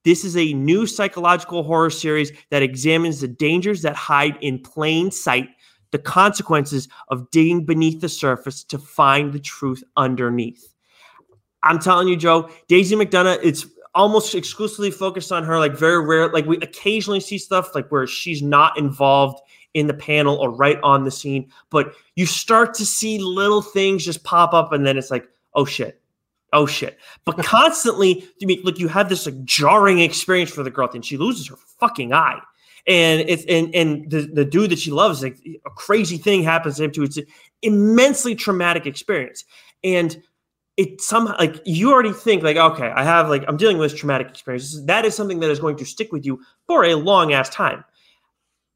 This is a new psychological horror series that examines the dangers that hide in plain sight, the consequences of digging beneath the surface to find the truth underneath. I'm telling you, Joe, Daisy McDonough, it's almost exclusively focused on her. Like very rare, like we occasionally see stuff like where she's not involved in the panel or right on the scene, but you start to see little things just pop up, and then it's like, oh shit, oh shit. But <laughs> constantly, you mean look, you have this like jarring experience for the girl, and she loses her fucking eye. And it's and and the, the dude that she loves, like a crazy thing happens to him too. It's an immensely traumatic experience. And it somehow like you already think like okay i have like i'm dealing with traumatic experiences. That is something that is going to stick with you for a long ass time.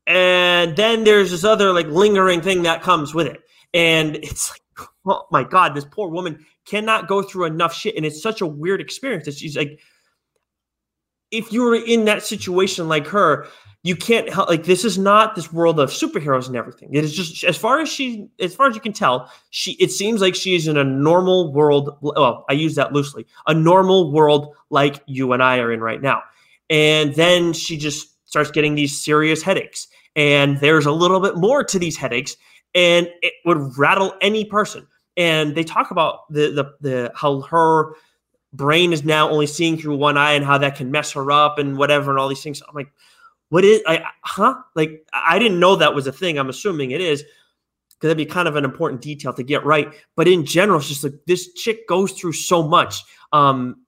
And then there's this other like lingering thing that comes with it. And it's like <laughs> oh my god this poor woman cannot go through enough shit. And it's such a weird experience that she's like if you were in that situation like her you can't help like this is not this world of superheroes and everything. It is just as far as she as far as you can tell, she it seems like she is in a normal world. Well, I use that loosely, a normal world like you and I are in right now. And then she just starts getting these serious headaches. And there's a little bit more to these headaches, and it would rattle any person. And they talk about the the the how her brain is now only seeing through one eye and how that can mess her up and whatever and all these things. I'm like, what is I huh? Like I didn't know that was a thing. I'm assuming it is because that'd be kind of an important detail to get right. But in general, it's just like this chick goes through so much. Um,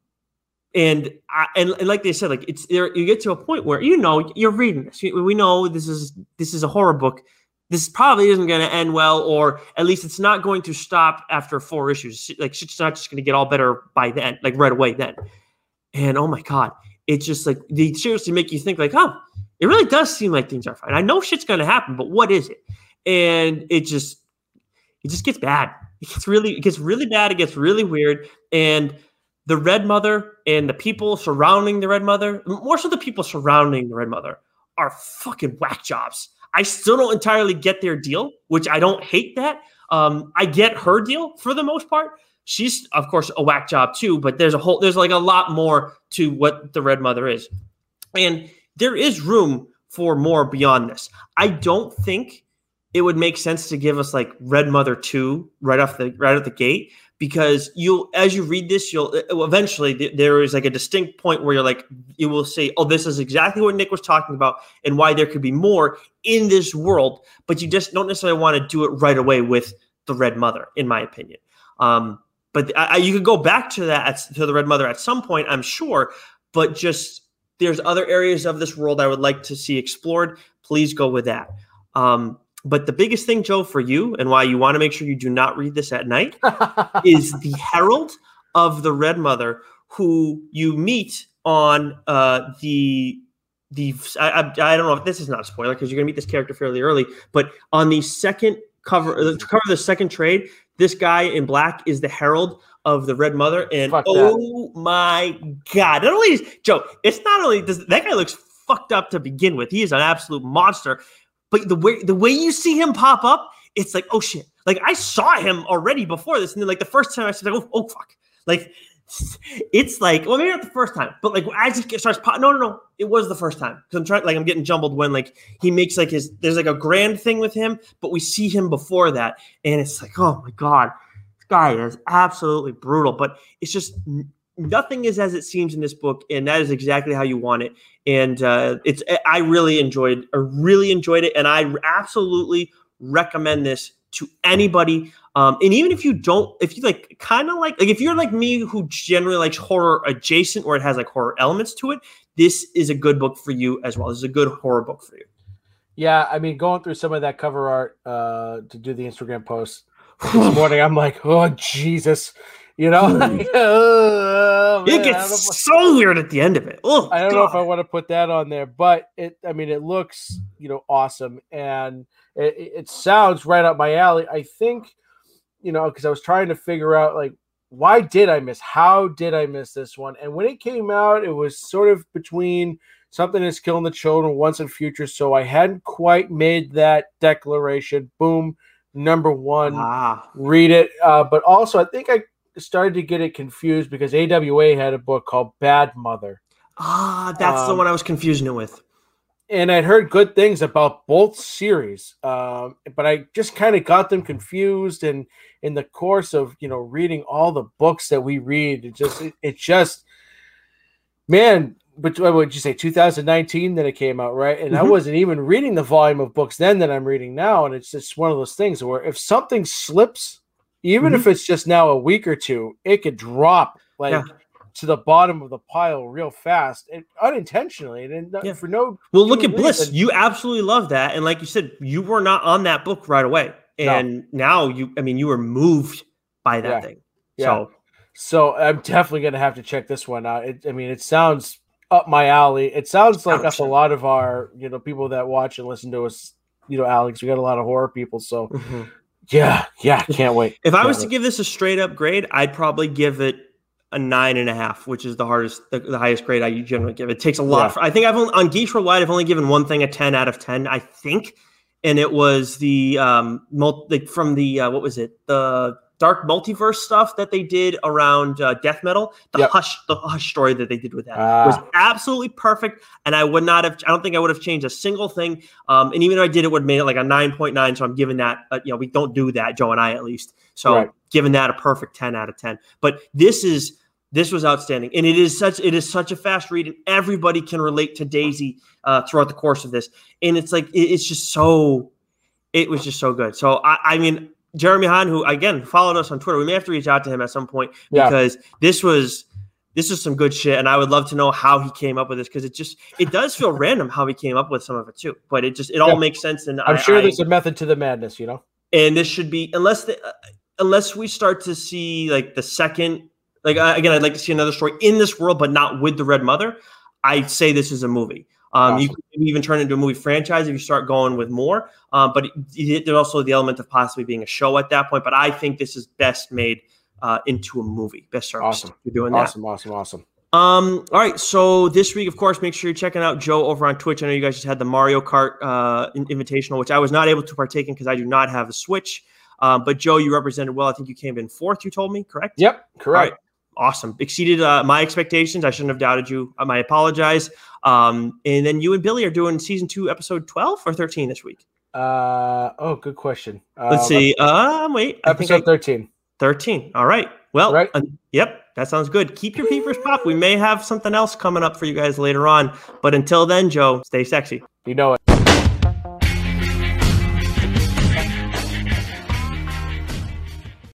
and I, and, and like they said, like it's there. You get to a point where you know you're reading this. We know this is this is a horror book. This probably isn't going to end well, or at least it's not going to stop after four issues. Like shit's not just going to get all better by then, like right away then. And oh my god, it's just like they seriously make you think like, oh, it really does seem like things are fine. I know shit's going to happen, but what is it? And it just it just gets bad. It gets really it gets really bad. It gets really weird, and the Red Mother and the people surrounding the Red Mother, more so the people surrounding the Red Mother, are fucking whack jobs. I still don't entirely get their deal, which I don't hate that. Um, I get her deal for the most part. She's of course a whack job too, but there's a whole there's like a lot more to what the Red Mother is. And there is room for more beyond this. I don't think it would make sense to give us like Red Mother 2 right off the right at the gate because you'll as you read this you'll eventually there is like a distinct point where you're like you will say oh this is exactly what nick was talking about and why there could be more in this world but you just don't necessarily want to do it right away with the red mother in my opinion. Um, but I, you could go back to that at, to the red mother at some point i'm sure but just there's other areas of this world i would like to see explored. Please go with that. Um, but the biggest thing, Joe, for you and why you want to make sure you do not read this at night <laughs> is the herald of the Red Mother, who you meet on uh, the the I, I, I, don't know if this is not a spoiler because you're gonna meet this character fairly early, but on the second cover, the cover of the second trade, this guy in black is the herald of the Red Mother, and Fuck oh that. my god! Not only is Joe, it's not only does that guy looks fucked up to begin with, he is an absolute monster. But the way the way you see him pop up, it's like, oh shit. Like I saw him already before this, and then like the first time I said, like, oh, oh fuck. Like it's like, well, maybe not the first time, but like as he starts pop, no, no, no, it was the first time. Because I'm trying, like, I'm getting jumbled when like he makes like his there's like a grand thing with him, but we see him before that, and it's like, oh my god, this guy is absolutely brutal. But it's just nothing is as it seems in this book, and that is exactly how you want it. And uh, it's I really enjoyed, I really enjoyed it, and I absolutely recommend this to anybody. Um, and even if you don't, if you like, kind of like, like if you're like me who generally likes horror adjacent, or it has like horror elements to it, this is a good book for you as well. This is a good horror book for you. Yeah, I mean, going through some of that cover art uh, to do the Instagram post <sighs> this morning, I'm like, oh Jesus, you know, like, <laughs> oh, man, it gets so weird at the end of it. Oh, I don't God. know if I want to put that on there, but it. I mean, it looks you know awesome, and it, it sounds right up my alley. I think, you know, because I was trying to figure out like why did I miss? How did I miss this one? And when it came out, it was sort of between something is killing the children once and future. So I hadn't quite made that declaration. Boom, number one. Ah. Read it. Uh, but also, I think I started to get it confused because AWA had a book called Bad Mother. Ah, that's um, the one I was confusing it with. And I'd heard good things about both series, um, but I just kind of got them confused. And in the course of you know reading all the books that we read, it just it, it just man. But what would you say? 2019 that it came out, right? And mm-hmm. I wasn't even reading the volume of books then that I'm reading now. And it's just one of those things where if something slips even mm-hmm. if it's just now a week or two, it could drop like yeah. to the bottom of the pile real fast and unintentionally. And yeah. for no well, look at Bliss. You absolutely love that, and like you said, you were not on that book right away, and no. now you. I mean, you were moved by that yeah. thing. So, so I'm definitely gonna have to check this one out. It, I mean, it sounds up my alley. It sounds like us a lot of our you know people that watch and listen to us. You know, Alex, we got a lot of horror people, so. Mm-hmm yeah, yeah, can't wait. If I was to give this a straight up grade, I'd probably give it a nine and a half, which is the hardest, the, the highest grade I generally give. It takes a lot. Yeah. For, I think I've only, on Geeks Worldwide, I've only given one thing a ten out of ten. I think, and it was the um, multi, from the uh, what was it the dark multiverse stuff that they did around uh, death metal the yep. hush the hush story that they did with that ah. was absolutely perfect and i would not have i don't think i would have changed a single thing um, and even if i did it would have made it like a 9.9 so i'm giving that uh, you know we don't do that joe and i at least so right. giving that a perfect 10 out of 10 but this is this was outstanding and it is such it is such a fast read and everybody can relate to daisy uh, throughout the course of this and it's like it, it's just so it was just so good so I, I mean Jeremy Haun, who again followed us on Twitter, we may have to reach out to him at some point because yeah. this was this is some good shit, and I would love to know how he came up with this because it just it does feel <laughs> random how he came up with some of it too. But it just it all makes sense, and I'm I- sure there's a method to the madness, you know. and this should be unless the, uh, unless we start to see like the second like uh, again i'd like to see another story in this world but not with the red mother i'd say this is a movie um, you Awesome. could maybe even turn it into a movie franchise if you start going with more um, but there's also the element of possibly being a show at that point but i think this is best made uh, into a movie best service Awesome. you're doing that Awesome, awesome, awesome. um, all right. So this week, of course, make sure you're checking out Joe over on Twitch. I know you guys just had the Mario Kart uh, Invitational, which I was not able to partake in because I do not have a Switch. Um, but Joe, you represented well. I think you came in fourth. You told me, correct? Yep, correct. Awesome. Exceeded uh, my expectations. I shouldn't have doubted you. Um, I apologize. Um, and then you and Billy are doing season two, episode twelve or thirteen this week. Uh oh, good question. Uh, Let's see. Um, wait. I think I- Episode 13. 13. All right. Well, Right. uh, yep, that sounds good. Keep your peepers pop. We may have something else coming up for you guys later on. But until then, Joe, stay sexy. You know it.